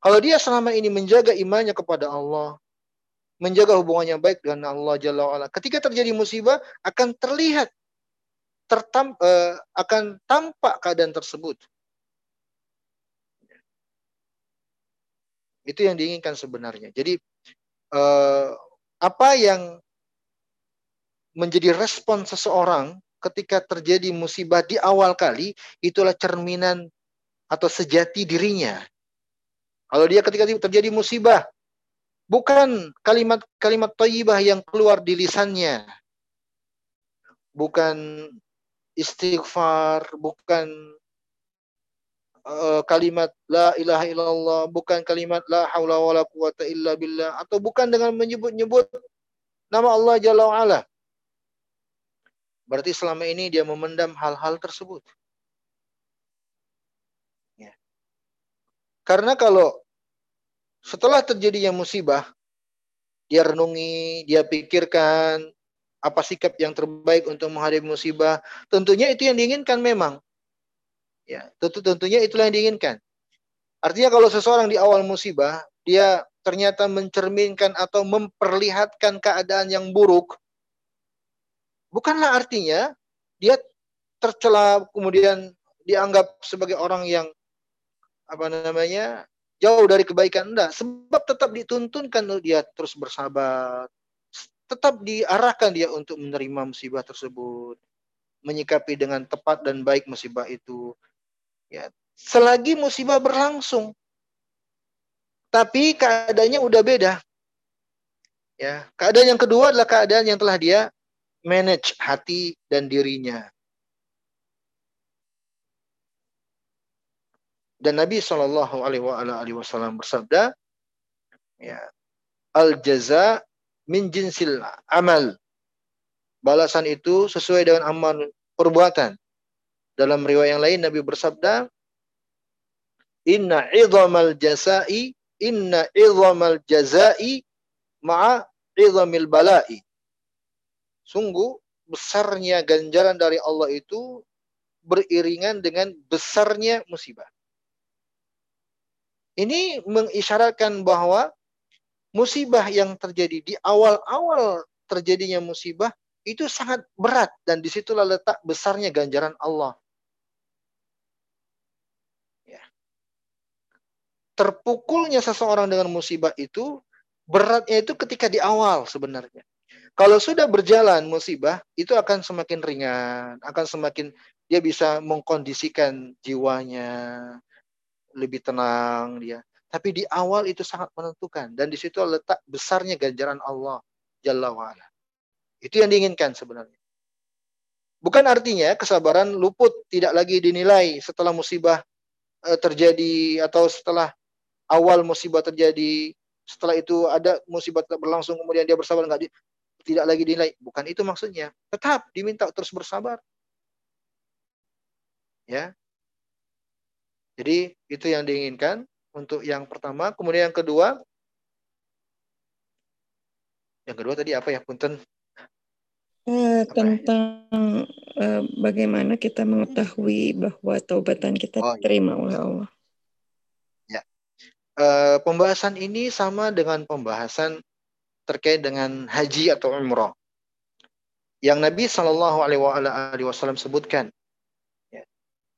Kalau dia selama ini menjaga imannya kepada Allah, menjaga hubungannya baik dengan Allah Jalla wa'ala, ketika terjadi musibah akan terlihat, tertam, uh, akan tampak keadaan tersebut. Itu yang diinginkan sebenarnya. Jadi uh, apa yang menjadi respon seseorang ketika terjadi musibah di awal kali itulah cerminan atau sejati dirinya. Kalau dia ketika terjadi musibah bukan kalimat-kalimat thayyibah yang keluar di lisannya. Bukan istighfar, bukan uh, kalimat la ilaha illallah, bukan kalimat la haula wala quwata illa billah atau bukan dengan menyebut-nyebut nama Allah Jalla wa'ala. Berarti selama ini dia memendam hal-hal tersebut. Ya. Karena kalau setelah terjadinya musibah, dia renungi, dia pikirkan apa sikap yang terbaik untuk menghadapi musibah, tentunya itu yang diinginkan memang. Ya, tentu tentunya itulah yang diinginkan. Artinya kalau seseorang di awal musibah, dia ternyata mencerminkan atau memperlihatkan keadaan yang buruk, bukanlah artinya dia tercela kemudian dianggap sebagai orang yang apa namanya jauh dari kebaikan. Enggak sebab tetap dituntunkan dia terus bersabar tetap diarahkan dia untuk menerima musibah tersebut. Menyikapi dengan tepat dan baik musibah itu. Ya selagi musibah berlangsung. Tapi keadaannya udah beda. Ya keadaan yang kedua adalah keadaan yang telah dia manage hati dan dirinya. Dan Nabi Shallallahu Alaihi Wasallam bersabda, ya, al jaza min jinsil amal. Balasan itu sesuai dengan amal perbuatan. Dalam riwayat yang lain Nabi bersabda, Inna idhamal jazai, inna idhamal jazai ma'a idhamil balai. Sungguh besarnya ganjaran dari Allah itu beriringan dengan besarnya musibah. Ini mengisyaratkan bahwa musibah yang terjadi di awal-awal terjadinya musibah itu sangat berat dan di situlah letak besarnya ganjaran Allah. Ya. Terpukulnya seseorang dengan musibah itu beratnya itu ketika di awal sebenarnya. Kalau sudah berjalan musibah, itu akan semakin ringan, akan semakin dia bisa mengkondisikan jiwanya lebih tenang dia. Tapi di awal itu sangat menentukan dan di situ letak besarnya ganjaran Allah Jalla wa'ala. Itu yang diinginkan sebenarnya. Bukan artinya kesabaran luput tidak lagi dinilai setelah musibah eh, terjadi atau setelah awal musibah terjadi, setelah itu ada musibah berlangsung kemudian dia bersabar enggak di, tidak lagi dinilai. Bukan itu maksudnya. Tetap diminta terus bersabar. Ya. Jadi itu yang diinginkan untuk yang pertama, kemudian yang kedua yang kedua tadi apa ya, Punten? Uh, tentang uh, bagaimana kita mengetahui bahwa taubatan kita oh, diterima oleh Allah. Ya, uh, pembahasan ini sama dengan pembahasan terkait dengan haji atau umrah. Yang Nabi Shallallahu Alaihi Wasallam sebutkan, ya,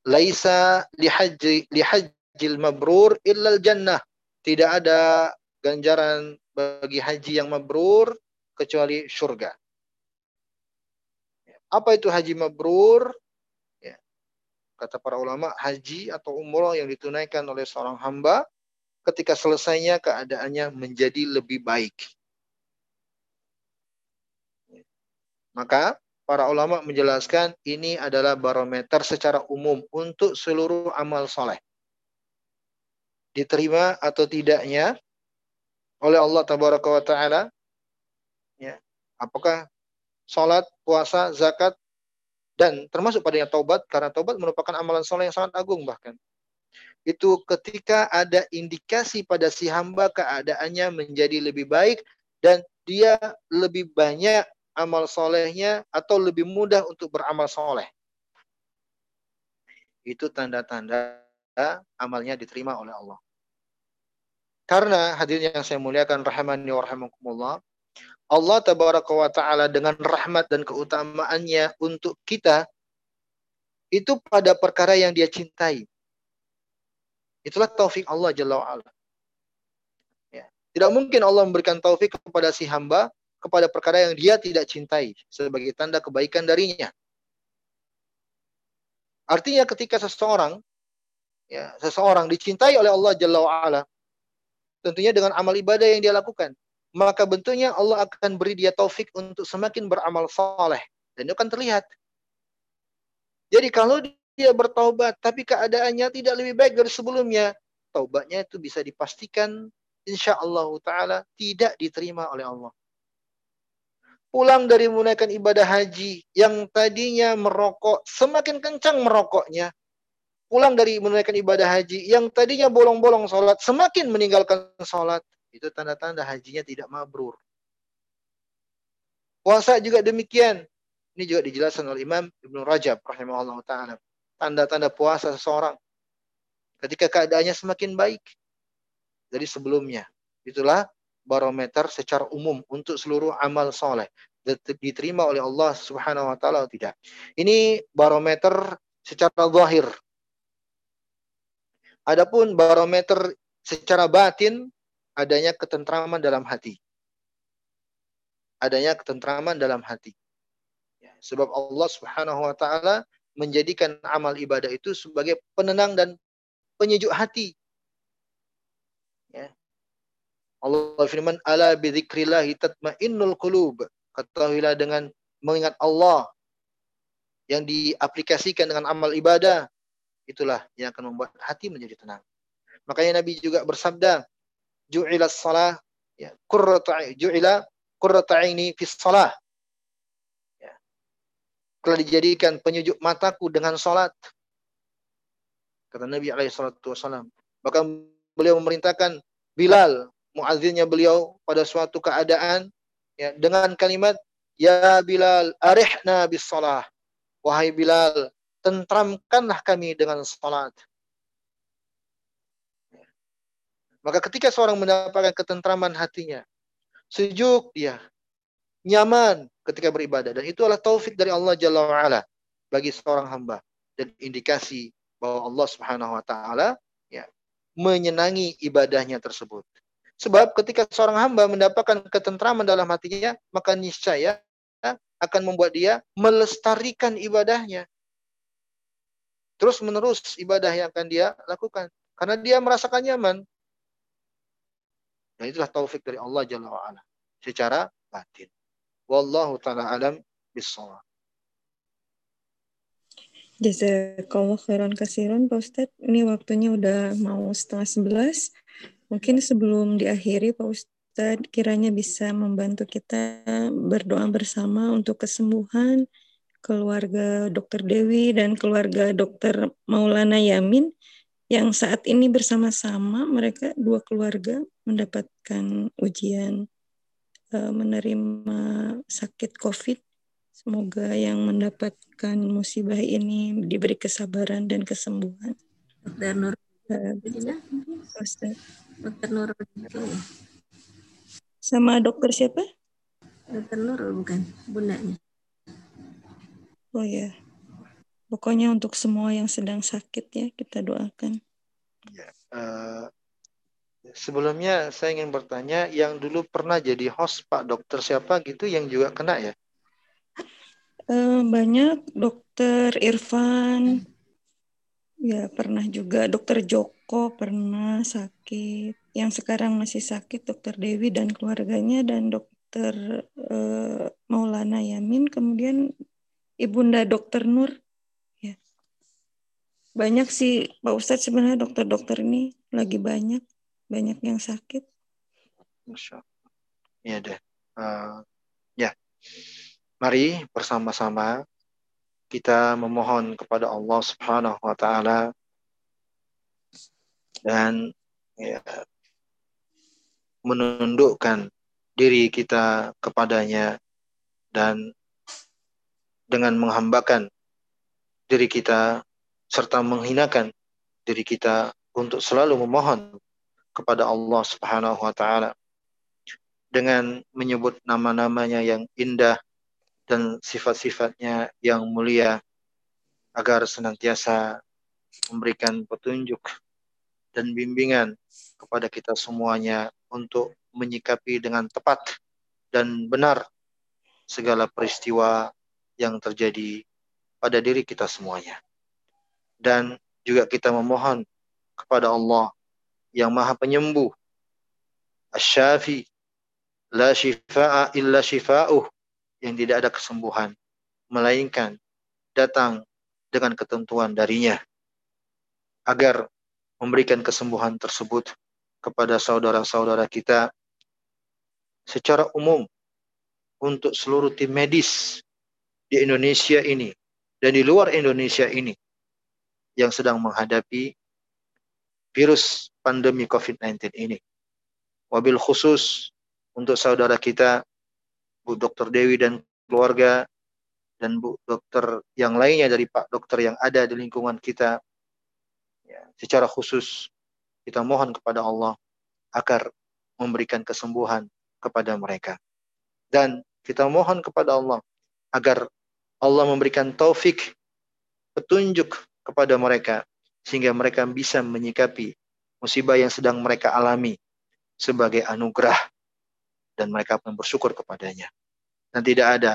laisa lihaji lihajil mabrur illal jannah. Tidak ada ganjaran bagi haji yang mabrur kecuali surga. Apa itu haji mabrur? Ya. Kata para ulama, haji atau umroh yang ditunaikan oleh seorang hamba ketika selesainya keadaannya menjadi lebih baik. Maka para ulama menjelaskan ini adalah barometer secara umum untuk seluruh amal soleh. Diterima atau tidaknya oleh Allah Tabaraka wa Ta'ala. Ya. Apakah sholat, puasa, zakat, dan termasuk padanya taubat, karena taubat merupakan amalan soleh yang sangat agung bahkan. Itu ketika ada indikasi pada si hamba keadaannya menjadi lebih baik dan dia lebih banyak amal solehnya atau lebih mudah untuk beramal soleh. Itu tanda-tanda amalnya diterima oleh Allah. Karena hadirnya yang saya muliakan rahmani wa Allah tabaraka wa taala dengan rahmat dan keutamaannya untuk kita itu pada perkara yang dia cintai. Itulah taufik Allah Jalla wa'ala. Ya. Tidak mungkin Allah memberikan taufik kepada si hamba kepada perkara yang dia tidak cintai sebagai tanda kebaikan darinya. Artinya ketika seseorang ya, seseorang dicintai oleh Allah Jalla wa'ala tentunya dengan amal ibadah yang dia lakukan. Maka bentuknya Allah akan beri dia taufik untuk semakin beramal saleh. Dan itu akan terlihat. Jadi kalau dia bertaubat tapi keadaannya tidak lebih baik dari sebelumnya, taubatnya itu bisa dipastikan insya Allah taala tidak diterima oleh Allah. Pulang dari menunaikan ibadah haji yang tadinya merokok semakin kencang merokoknya, pulang dari menunaikan ibadah haji yang tadinya bolong-bolong sholat semakin meninggalkan sholat itu tanda-tanda hajinya tidak mabrur. Puasa juga demikian. Ini juga dijelaskan oleh Imam Ibnu Rajab rahimahullah taala. Tanda-tanda puasa seseorang ketika keadaannya semakin baik dari sebelumnya. Itulah barometer secara umum untuk seluruh amal soleh diterima oleh Allah Subhanahu wa taala atau tidak. Ini barometer secara zahir Adapun barometer secara batin adanya ketentraman dalam hati. Adanya ketentraman dalam hati. Ya, sebab Allah Subhanahu wa taala menjadikan amal ibadah itu sebagai penenang dan penyejuk hati. Ya. Allah firman ala bidzikrillah tatmainnul qulub. Ketahuilah dengan mengingat Allah yang diaplikasikan dengan amal ibadah itulah yang akan membuat hati menjadi tenang. Makanya Nabi juga bersabda, "Ju'ila salah ya, qurratu ju'ila qurratu aini fi salah." Ya. Telah dijadikan penyejuk mataku dengan salat. Kata Nabi alaihi salatu wasallam. Bahkan beliau memerintahkan Bilal, muazzinnya beliau pada suatu keadaan ya, dengan kalimat Ya Bilal, arihna bis salah. Wahai Bilal, tentramkanlah kami dengan salat. Maka ketika seorang mendapatkan ketentraman hatinya, sejuk dia, nyaman ketika beribadah dan itu adalah taufik dari Allah Jalla wa'ala bagi seorang hamba dan indikasi bahwa Allah Subhanahu wa taala ya menyenangi ibadahnya tersebut. Sebab ketika seorang hamba mendapatkan ketentraman dalam hatinya, maka niscaya akan membuat dia melestarikan ibadahnya. Terus menerus ibadah yang akan dia lakukan karena dia merasakan nyaman. Dan itulah taufik dari Allah Jalla wa'ala. Secara batin. Wallahu ta'ala alam bisawab. Jazakallah khairan kasiran Pak Ustadz. Ini waktunya udah mau setengah sebelas. Mungkin sebelum diakhiri Pak Ustadz kiranya bisa membantu kita berdoa bersama untuk kesembuhan keluarga Dokter Dewi dan keluarga Dokter Maulana Yamin yang saat ini bersama-sama mereka dua keluarga mendapatkan ujian uh, menerima sakit COVID. Semoga yang mendapatkan musibah ini diberi kesabaran dan kesembuhan. Dokter Nur. Uh, Dokter Nur. Sama dokter siapa? Dokter Nur bukan, bundanya. Oh ya. Pokoknya untuk semua yang sedang sakit ya kita doakan. Ya, uh, sebelumnya saya ingin bertanya, yang dulu pernah jadi host Pak Dokter siapa gitu yang juga kena ya? Uh, banyak Dokter Irfan, ya pernah juga Dokter Joko pernah sakit. Yang sekarang masih sakit Dokter Dewi dan keluarganya dan Dokter uh, Maulana Yamin. Kemudian Ibunda Dokter Nur. Ya. Banyak sih Pak Ustadz sebenarnya dokter-dokter ini lagi banyak. Banyak yang sakit. Masya. Iya deh. Uh, ya. Mari bersama-sama kita memohon kepada Allah Subhanahu wa taala dan ya, menundukkan diri kita kepadanya dan dengan menghambakan diri kita serta menghinakan diri kita untuk selalu memohon kepada Allah Subhanahu wa taala dengan menyebut nama-namanya yang indah dan sifat-sifatnya yang mulia agar senantiasa memberikan petunjuk dan bimbingan kepada kita semuanya untuk menyikapi dengan tepat dan benar segala peristiwa yang terjadi pada diri kita semuanya. Dan juga kita memohon kepada Allah yang maha penyembuh. Asyafi, la shifa'a illa shifa'uh. Yang tidak ada kesembuhan. Melainkan datang dengan ketentuan darinya. Agar memberikan kesembuhan tersebut kepada saudara-saudara kita secara umum untuk seluruh tim medis di Indonesia ini dan di luar Indonesia ini yang sedang menghadapi virus pandemi COVID-19 ini. Wabil khusus untuk saudara kita, Bu Dr. Dewi dan keluarga, dan Bu Dokter yang lainnya dari Pak Dokter yang ada di lingkungan kita, ya, secara khusus kita mohon kepada Allah agar memberikan kesembuhan kepada mereka. Dan kita mohon kepada Allah agar Allah memberikan taufik petunjuk kepada mereka sehingga mereka bisa menyikapi musibah yang sedang mereka alami sebagai anugerah dan mereka pun bersyukur kepadanya. Dan tidak ada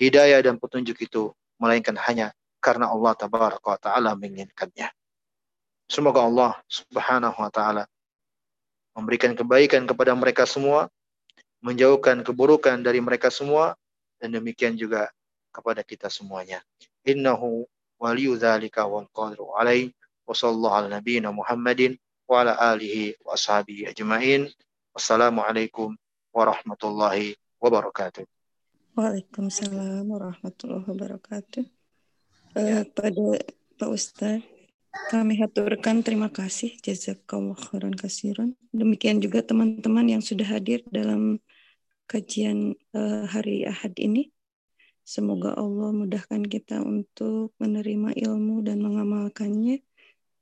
hidayah dan petunjuk itu melainkan hanya karena Allah tabaraka taala menginginkannya. Semoga Allah Subhanahu wa taala memberikan kebaikan kepada mereka semua, menjauhkan keburukan dari mereka semua dan demikian juga kepada kita semuanya. Innahu waliyu dzalika wal qadiru alaih. Wa sallallahu ala nabiyyina Muhammadin wa ala alihi wa ashabihi ajmain. Wassalamualaikum warahmatullahi wabarakatuh. Waalaikumsalam warahmatullahi wabarakatuh. Uh, pada Pak Ustaz, kami haturkan terima kasih jazakallah khairan kasiran. Demikian juga teman-teman yang sudah hadir dalam kajian uh, hari Ahad ini. Semoga Allah mudahkan kita untuk menerima ilmu dan mengamalkannya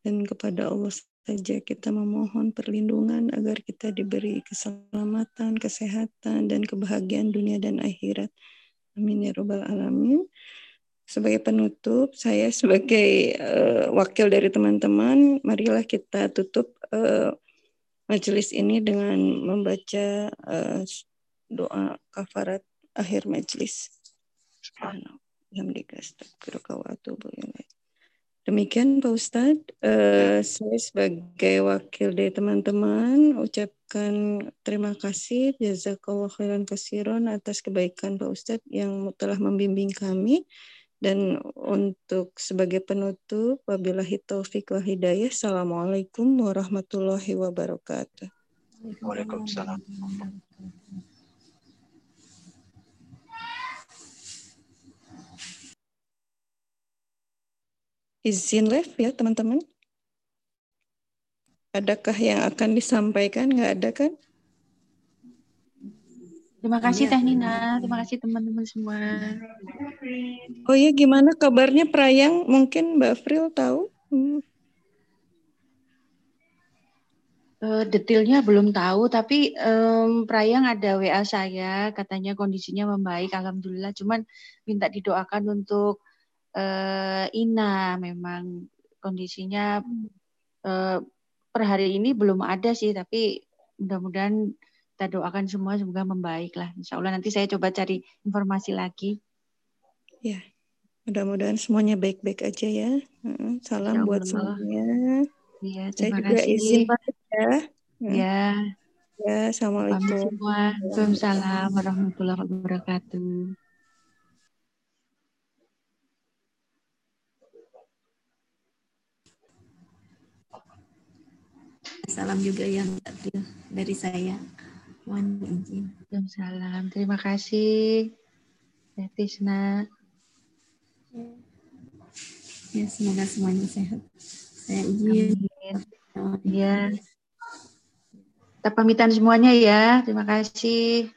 dan kepada Allah saja kita memohon perlindungan agar kita diberi keselamatan, kesehatan, dan kebahagiaan dunia dan akhirat. Amin ya robbal alamin. Sebagai penutup, saya sebagai uh, wakil dari teman-teman, marilah kita tutup uh, majelis ini dengan membaca uh, doa kafarat akhir majelis. Demikian Pak Ustadz, uh, saya sebagai wakil dari teman-teman ucapkan terima kasih jazakallah khairan kasiron atas kebaikan Pak Ustadz yang telah membimbing kami. Dan untuk sebagai penutup, wabillahi taufik wa hidayah. Assalamualaikum warahmatullahi wabarakatuh. Waalaikumsalam. izin live ya teman-teman. Adakah yang akan disampaikan? Nggak ada kan? Terima kasih ya. Teh Nina, terima kasih teman-teman semua. Oh iya, gimana kabarnya Prayang? Mungkin Mbak Fril tahu? Hmm. Uh, detailnya belum tahu, tapi um, Prayang ada WA saya, katanya kondisinya membaik, alhamdulillah. Cuman minta didoakan untuk uh, Ina memang kondisinya uh, per hari ini belum ada sih tapi mudah-mudahan kita doakan semua semoga membaik lah. Insya Allah nanti saya coba cari informasi lagi. Ya mudah-mudahan semuanya baik-baik aja ya. Salam buat semuanya. Ya, terima saya juga kasih. izin banget ya. Ya ya assalamualaikum. Waalaikumsalam warahmatullahi wabarakatuh. Salam juga yang dari saya. Mohon izin. Salam. Terima kasih. Ya, Tisna. Ya, semoga semuanya sehat. Saya izin. Ya. Kita pamitan semuanya ya. Terima kasih.